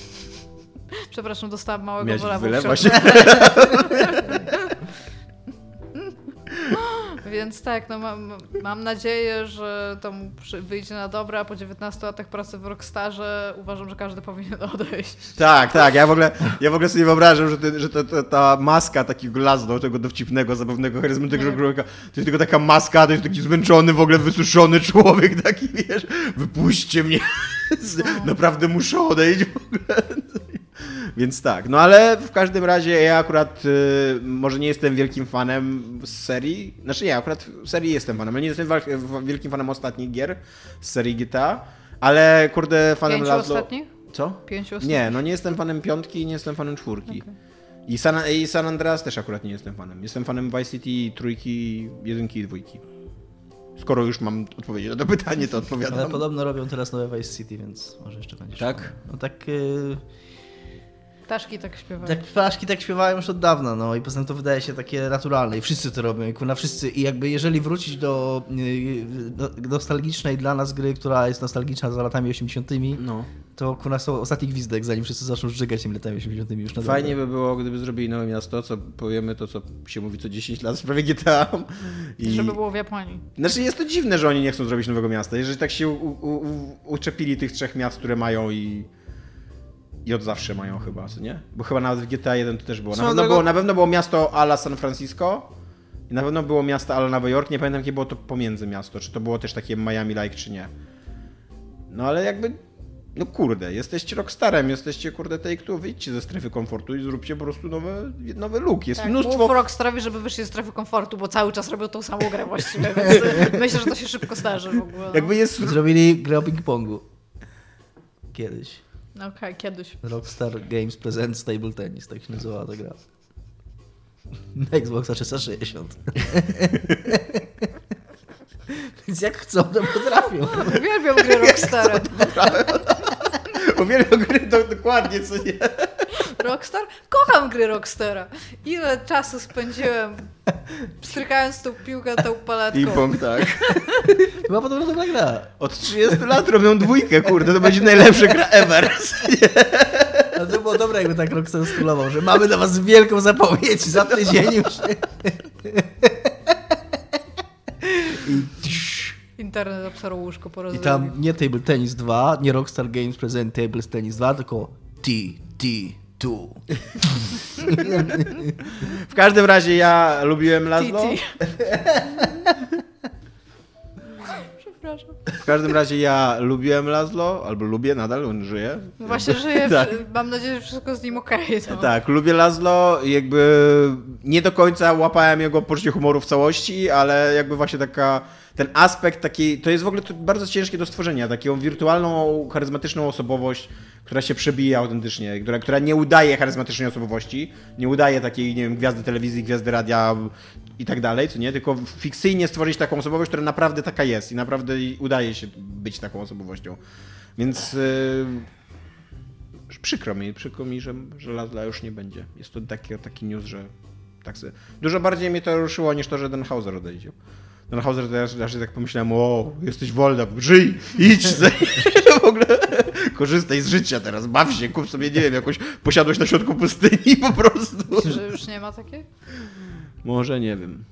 Przepraszam, dostałam małego wylewu. w
wylew
środku.
właśnie?
Więc tak, no mam, mam nadzieję, że to mu wyjdzie na dobre, a po 19 latach pracy w Rockstarze uważam, że każdy powinien odejść.
Tak, tak. Ja w ogóle, ja w ogóle sobie wyobrażam, że, ty, że to, to, ta maska takiego Laszlo, tego dowcipnego, zabawnego, charyzmatycznego człowieka, to jest tylko taka maska, to jest taki zmęczony, w ogóle wysuszony człowiek, taki wiesz, wypuśćcie mnie, naprawdę muszę odejść w ogóle. Więc tak, no ale w każdym razie ja akurat y, może nie jestem wielkim fanem z serii, znaczy nie, akurat serii jestem fanem, ale nie jestem wielkim fanem ostatnich gier z serii GTA, ale kurde fanem
Pięciu
Laszlo...
ostatnich?
Co?
Pięciu ostatnich?
Nie, no nie jestem fanem piątki i nie jestem fanem czwórki. I, San, I San Andreas też akurat nie jestem fanem. Jestem fanem Vice City, trójki, jedynki i dwójki. Skoro już mam odpowiedzi na to pytanie, to odpowiadam.
Ale podobno robią teraz nowe Vice City, więc może jeszcze będzie.
Tak?
szło. No tak... Y,
Ptaszki tak śpiewają.
tak ptaszki tak śpiewają już od dawna, no i poza tym to wydaje się takie naturalne i wszyscy to robią, i kurna wszyscy i jakby jeżeli wrócić do, y, do nostalgicznej dla nas gry, która jest nostalgiczna za latami 80
No.
to kurna są ostatni gwizdek, zanim wszyscy zaczną żygać tymi latami 80 już na
Fajnie by było, gdyby zrobili nowe miasto, co powiemy to, co się mówi co 10 lat w sprawie GTA. I...
Żeby było w Japonii.
Znaczy jest to dziwne, że oni nie chcą zrobić nowego miasta. Jeżeli tak się u, u, u, uczepili tych trzech miast, które mają i, i od zawsze mają chyba, co nie? Bo chyba nawet w GTA 1 to też było. Na pewno,
drogą-
było. na pewno było miasto ala San Francisco i na pewno było miasto ala Nowy Jork. Nie pamiętam, jakie było to pomiędzy miasto. Czy to było też takie Miami-like, czy nie. No ale jakby... No kurde, jesteście Rockstarem, jesteście kurde Take-Two, wyjdźcie ze strefy komfortu i zróbcie po prostu nowy, nowy look. Jest
Tak,
mnóstwo...
mów Rockstarowi, żeby wyszli z strefy komfortu, bo cały czas robią tą samą grę właściwie, więc myślę, że to się szybko starzy w ogóle. No.
Jakby jest...
Zrobili grę o ping-pongu. Kiedyś.
Okej, kiedyś.
Rockstar Games Presents Table Tennis, tak się nazywała ta gra. Na Xboxa 360. Więc jak chcą, to potrafią.
Uwielbiam gry Rockstara.
Uwielbiam gry do, dokładnie, co nie?
Rockstar? Kocham gry Rockstara. Ile czasu spędziłem strykając tą piłkę tą paletką.
Ping-pong, tak.
Chyba podobno dobra gra.
Od 30 lat robią dwójkę, kurde, to będzie najlepsza gra ever.
Ale to było dobre, jakby tak Rockstar stylował, że mamy dla was wielką zapowiedź za tydzień już.
Internet obsarł łóżko po
I tam nie Table Tennis 2, nie Rockstar Games Present Table Tennis 2, tylko TT2.
W każdym razie ja lubiłem Laszlo.
Przepraszam.
W każdym razie ja lubiłem Laszlo, albo lubię nadal, on żyje.
No Właśnie żyję,
Tak.
mam nadzieję, że wszystko z nim okej. no.
Tak, lubię Laszlo i jakby nie do końca łapałem jego poczucie humoru w całości, ale jakby właśnie taka, ten aspekt taki, to jest w ogóle bardzo ciężkie do stworzenia, taką wirtualną, charyzmatyczną osobowość, która się przebija autentycznie, która, która nie udaje charyzmatycznej osobowości, nie udaje takiej, nie wiem, gwiazdy telewizji, gwiazdy radia i tak dalej, co nie, tylko fikcyjnie stworzyć taką osobowość, która naprawdę taka jest i naprawdę udaje się być taką osobowością. Więc yy, przykro mi, przykro mi, że, że Lazla już nie będzie. Jest to taki, taki news, że tak sobie. Dużo bardziej mnie to ruszyło niż to, że Den Hauser odejdzie. Den Hauser ja raczej tak pomyślałem, o, jesteś wolna, żyj, idź, w ogóle korzystaj z życia teraz, baw się, kup sobie, nie wiem, jakąś posiadłość na środku pustyni po prostu.
Że już nie ma takiej?
Może, nie wiem.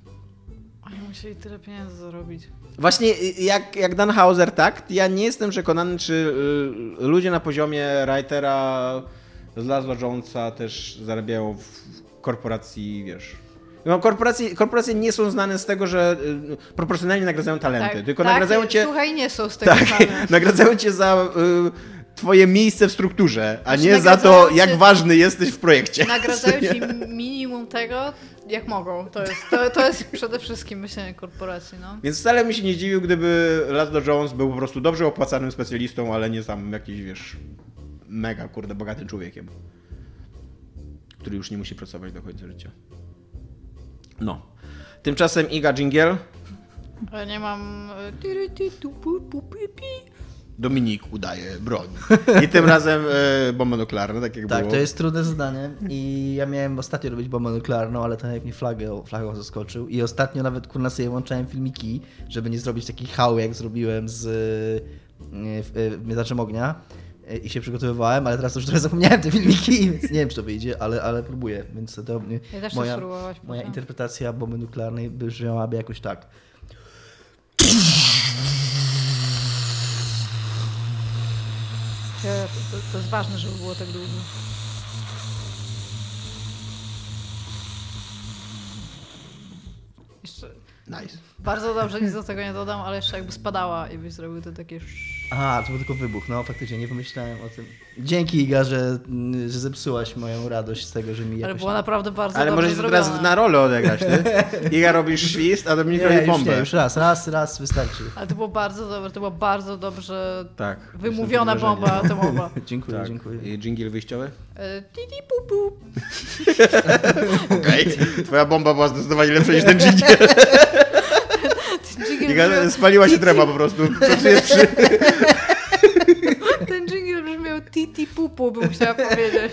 Oni musieli tyle pieniędzy zarobić.
Właśnie jak, jak Dan Hauser tak, ja nie jestem przekonany, czy y, ludzie na poziomie writera z Laszlo Jonesa też zarabiają w korporacji, wiesz... No, korporacje, korporacje nie są znane z tego, że y, proporcjonalnie nagradzają talenty,
Tak,
tylko
tak,
nagradzają cię...
Słuchaj, nie są z tego
Tak,
znane.
nagradzają cię za y, twoje miejsce w strukturze, a
Znaczy,
nie za to, jak ważny jesteś w projekcie.
Nagradzają ci minimum tego, jak mogą. To jest, to, to jest przede wszystkim myślenie korporacji, no.
Więc wcale mi się nie dziwił, gdyby Laszlo Jones był po prostu dobrze opłacanym specjalistą, ale nie tam jakiś, wiesz, mega, kurde, bogatym człowiekiem. Który już nie musi pracować do końca życia. No. Tymczasem Iga Jingiel,
Ale nie mam...
Dominik udaje broń. I tym razem e, bomba nuklearna, tak jak
Tak,
było.
to jest trudne zadanie i ja miałem ostatnio robić bombę nuklearną, ale ten jak mnie flagą, flagą zaskoczył i ostatnio nawet kurna sobie włączałem filmiki, żeby nie zrobić taki hał jak zrobiłem z Mierzaczem Ognia i się przygotowywałem, ale teraz już trochę zapomniałem te filmiki, więc nie wiem czy to wyjdzie, ale, ale próbuję, więc to
Ja też chcę
moja, moja interpretacja bomby nuklearnej brzmiałaby jakoś tak.
To, to jest ważne, żeby było tak długo. Jeszcze
Nice.
bardzo dobrze, nic do tego nie dodam, ale jeszcze jakby spadała i byś zrobił to takie...
Aha, to był tylko wybuch, no faktycznie nie pomyślałem o tym. Dzięki Iga, że, że zepsułaś moją radość z tego, że mi jakoś...
Ale było naprawdę bardzo
Ale
dobrze
możesz
zrobione.
teraz na rolę odegrać, ty? Iga robisz świst, a Dominik robi
już
bombę.
nie, już raz, raz, raz wystarczy.
Ale to było bardzo dobre, to była bardzo dobrze
Tak.
wymówiona bomba atomowa.
Dziękuję,
Tak.
dziękuję.
I jingle wyjściowy?
E, Ti, ti, pu, pu.
Okej. Twoja bomba była zdecydowanie lepsza niż ten jingle.
Dżingiel brzmiał-
spaliła się trema po prostu. Pracujesz przy...
Ten dżingiel brzmiał titi pupu, bym chciała powiedzieć.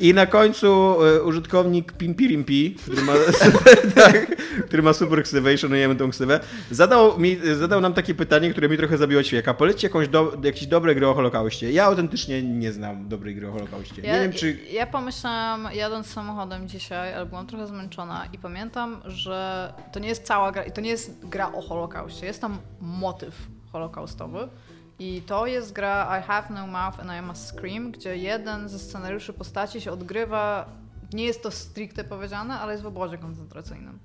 I na końcu e, użytkownik Pimpirimpi, który ma, super, tak, który ma super ksywę i szanujemy tą ksywę, zadał, mi, zadał nam takie pytanie, które mi trochę zabiło ćwieka. Polećcie jakąś do, jakieś dobre gry o Holokauście. Ja autentycznie nie znam dobrej gry o Holokauście.
Ja,
nie wiem, czy...
ja pomyślałam, jadąc samochodem dzisiaj, ale byłam trochę zmęczona i pamiętam, że to nie jest cała gra, to nie jest gra o Holokauście, jest tam motyw holokaustowy. I to jest gra I Have No Mouth and I Must Scream, gdzie jeden ze scenariuszy postaci się odgrywa, nie jest to stricte powiedziane, ale jest w obozie koncentracyjnym.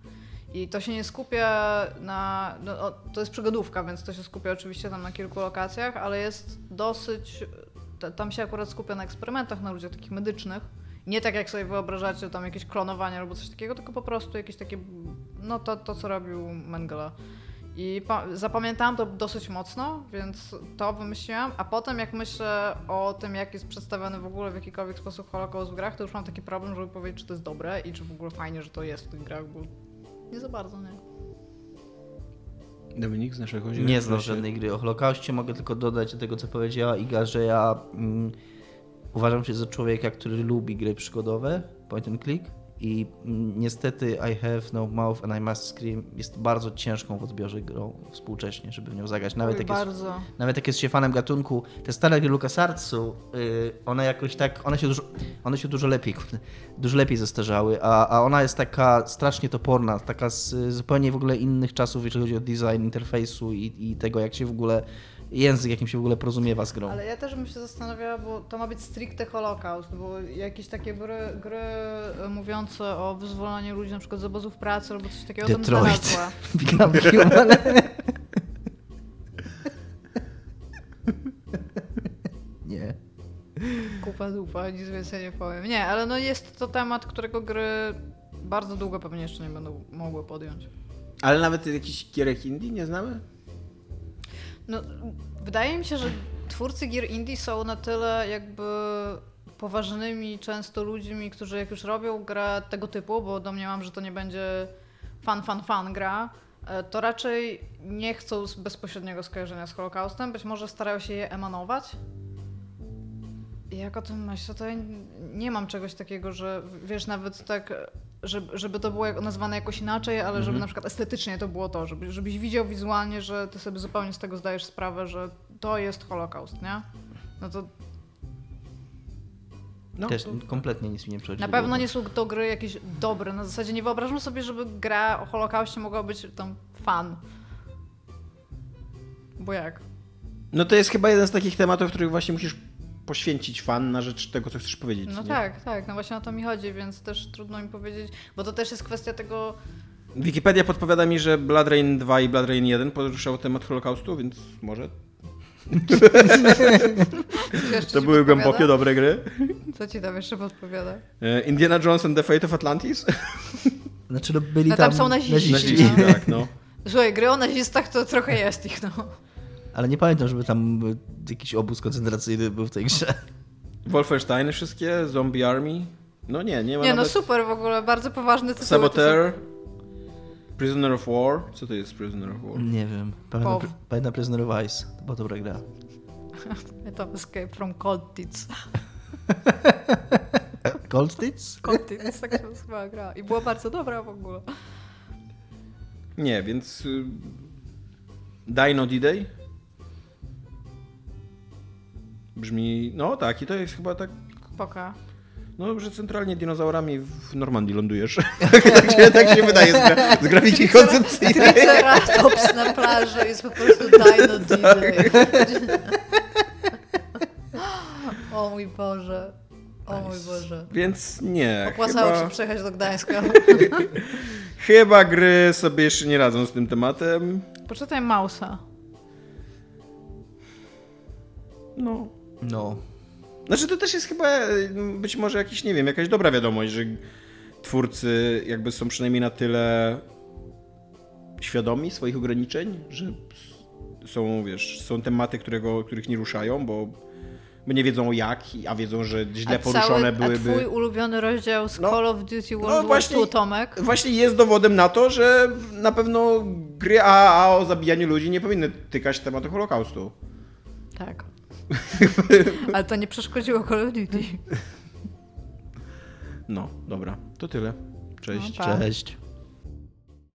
I to się nie skupia na. No, to jest przygodówka, więc to się skupia oczywiście tam na kilku lokacjach, ale jest dosyć. ta- Tam się akurat skupia na eksperymentach na ludziach takich medycznych. Nie tak jak sobie wyobrażacie, tam jakieś klonowanie albo coś takiego, tylko po prostu jakieś takie. No to, to co robił Mengele. I pa- zapamiętałam to dosyć mocno, więc to wymyśliłam. A potem, jak myślę o tym, jak jest przedstawiony w ogóle w jakikolwiek sposób Holokaust w grach, to już mam taki problem, żeby powiedzieć, czy to jest dobre i czy w ogóle fajnie, że to jest w tych grach, bo nie za bardzo, nie.
Dominik z naszego
Nie znam żadnej gry o Holokauście. Mogę tylko dodać do tego, co powiedziała Iga, że ja mm, uważam się za człowieka, który lubi gry przygodowe, point and click. I niestety I Have No Mouth and I Must Scream jest bardzo ciężką w odbiorze grą współcześnie, żeby w nią zagrać. Nawet jak jest. Nawet jak jest się fanem gatunku, te stare gry LucasArtsu, yy, one jakoś tak, one się dużo, one się dużo lepiej, dużo lepiej zestarzały, a, a ona jest taka strasznie toporna, taka z zupełnie w ogóle innych czasów, jeżeli chodzi o design interfejsu i, i tego, jak się w ogóle, język, jakim się w ogóle porozumiewa z grą.
Ale ja też bym się zastanawiała, bo to ma być stricte Holokaust, bo jakieś takie gry, gry e, mówiące o wyzwoleniu ludzi na przykład z obozów pracy albo coś takiego, to bym
Detroit.
znalazła.
Become human. Nie.
Kupa dupa, nic więcej nie powiem. Nie, ale no jest to temat, którego gry bardzo długo pewnie jeszcze nie będą mogły podjąć.
Ale nawet jakichś gierek indie nie znamy?
No, wydaje mi się, że twórcy gier indie są na tyle jakby poważnymi często ludźmi, którzy jak już robią grę tego typu, bo domniemam, że to nie będzie fan, fan, fan gra, e, to raczej nie chcą bezpośredniego skojarzenia z Holokaustem, być może starają się je emanować. Jak o tym myślę, to ja nie mam czegoś takiego, że wiesz, nawet tak, żeby, żeby to było nazwane jakoś inaczej, ale żeby na przykład estetycznie to było to, żeby, żebyś widział wizualnie, że ty sobie zupełnie z tego zdajesz sprawę, że to jest Holokaust, nie? No to
No,
Też
to-
kompletnie nic mi nie przychodzi
na pewno nie są to gry jakieś dobre. Na zasadzie nie wyobrażam sobie, żeby gra o Holokauście mogła być tam fan. Bo jak?
no to jest chyba jeden z takich tematów, w których właśnie musisz poświęcić fan na rzecz tego, co chcesz powiedzieć.
No
nie?
tak, tak, no właśnie o to mi chodzi, więc też trudno mi powiedzieć, bo to też jest kwestia tego,
Wikipedia podpowiada mi, że Blood Rain 2 i Blood Rain 1 poruszały temat Holokaustu, więc może to były głębokie, dobre gry.
Co ci tam jeszcze podpowiada?
E, Indiana Jones and the Fate of Atlantis?
Znaczy, no byli
No tam
tam,
są naziści,
Naziści,
no.
tak, no.
Słuchaj, gry o nazistach to trochę jest ich, no.
Ale nie pamiętam, żeby tam jakiś obóz koncentracyjny był w tej grze.
Wolfensteiny wszystkie, Zombie Army. No nie, nie ma
Nie, no super w ogóle, bardzo poważny tytuł.
Saboteur, Prisoner of War. Co to jest Prisoner of War?
Nie wiem. Pamiętam, Prisoner of Ice. To była dobra gra.
To Escape from Cold Tits.
Cold Tits?
Cold Tits, tak się nazywała gra. I była bardzo dobra w ogóle.
Nie, więc... y, Dino D-Day? Brzmi... No tak, i to jest chyba tak...
Poka.
No, że centralnie dinozaurami w Normandii lądujesz. tak, się, tak się wydaje z, gra, z grafiki koncepcyjnej.
Triceratops na plaży jest po prostu Dino DJ. O mój Boże. O mój Boże.
Więc nie,
Opłacało
chyba,
się przejechać do Gdańska.
chyba gry sobie jeszcze nie radzą z tym tematem.
Poczytaj Mausa.
No.
No.
Znaczy to też jest chyba y, być może jakiś, nie wiem, jakaś dobra wiadomość, że twórcy jakby są przynajmniej na tyle świadomi swoich ograniczeń, że są, wiesz, są tematy, którego, których nie ruszają, bo, nie wiedzą jak, a wiedzą, że źle
A
poruszone
A
byłyby.
twój ulubiony rozdział z
No.
Call of Duty World
No
War
właśnie-
II, Tomek?
Właśnie jest dowodem na to, że na pewno gry AAA o zabijaniu ludzi nie powinny tykać tematu Holokaustu.
Tak. Ale to nie przeszkodziło Call of Duty.
No, dobra, to tyle. Cześć.
No, pa.
Cześć.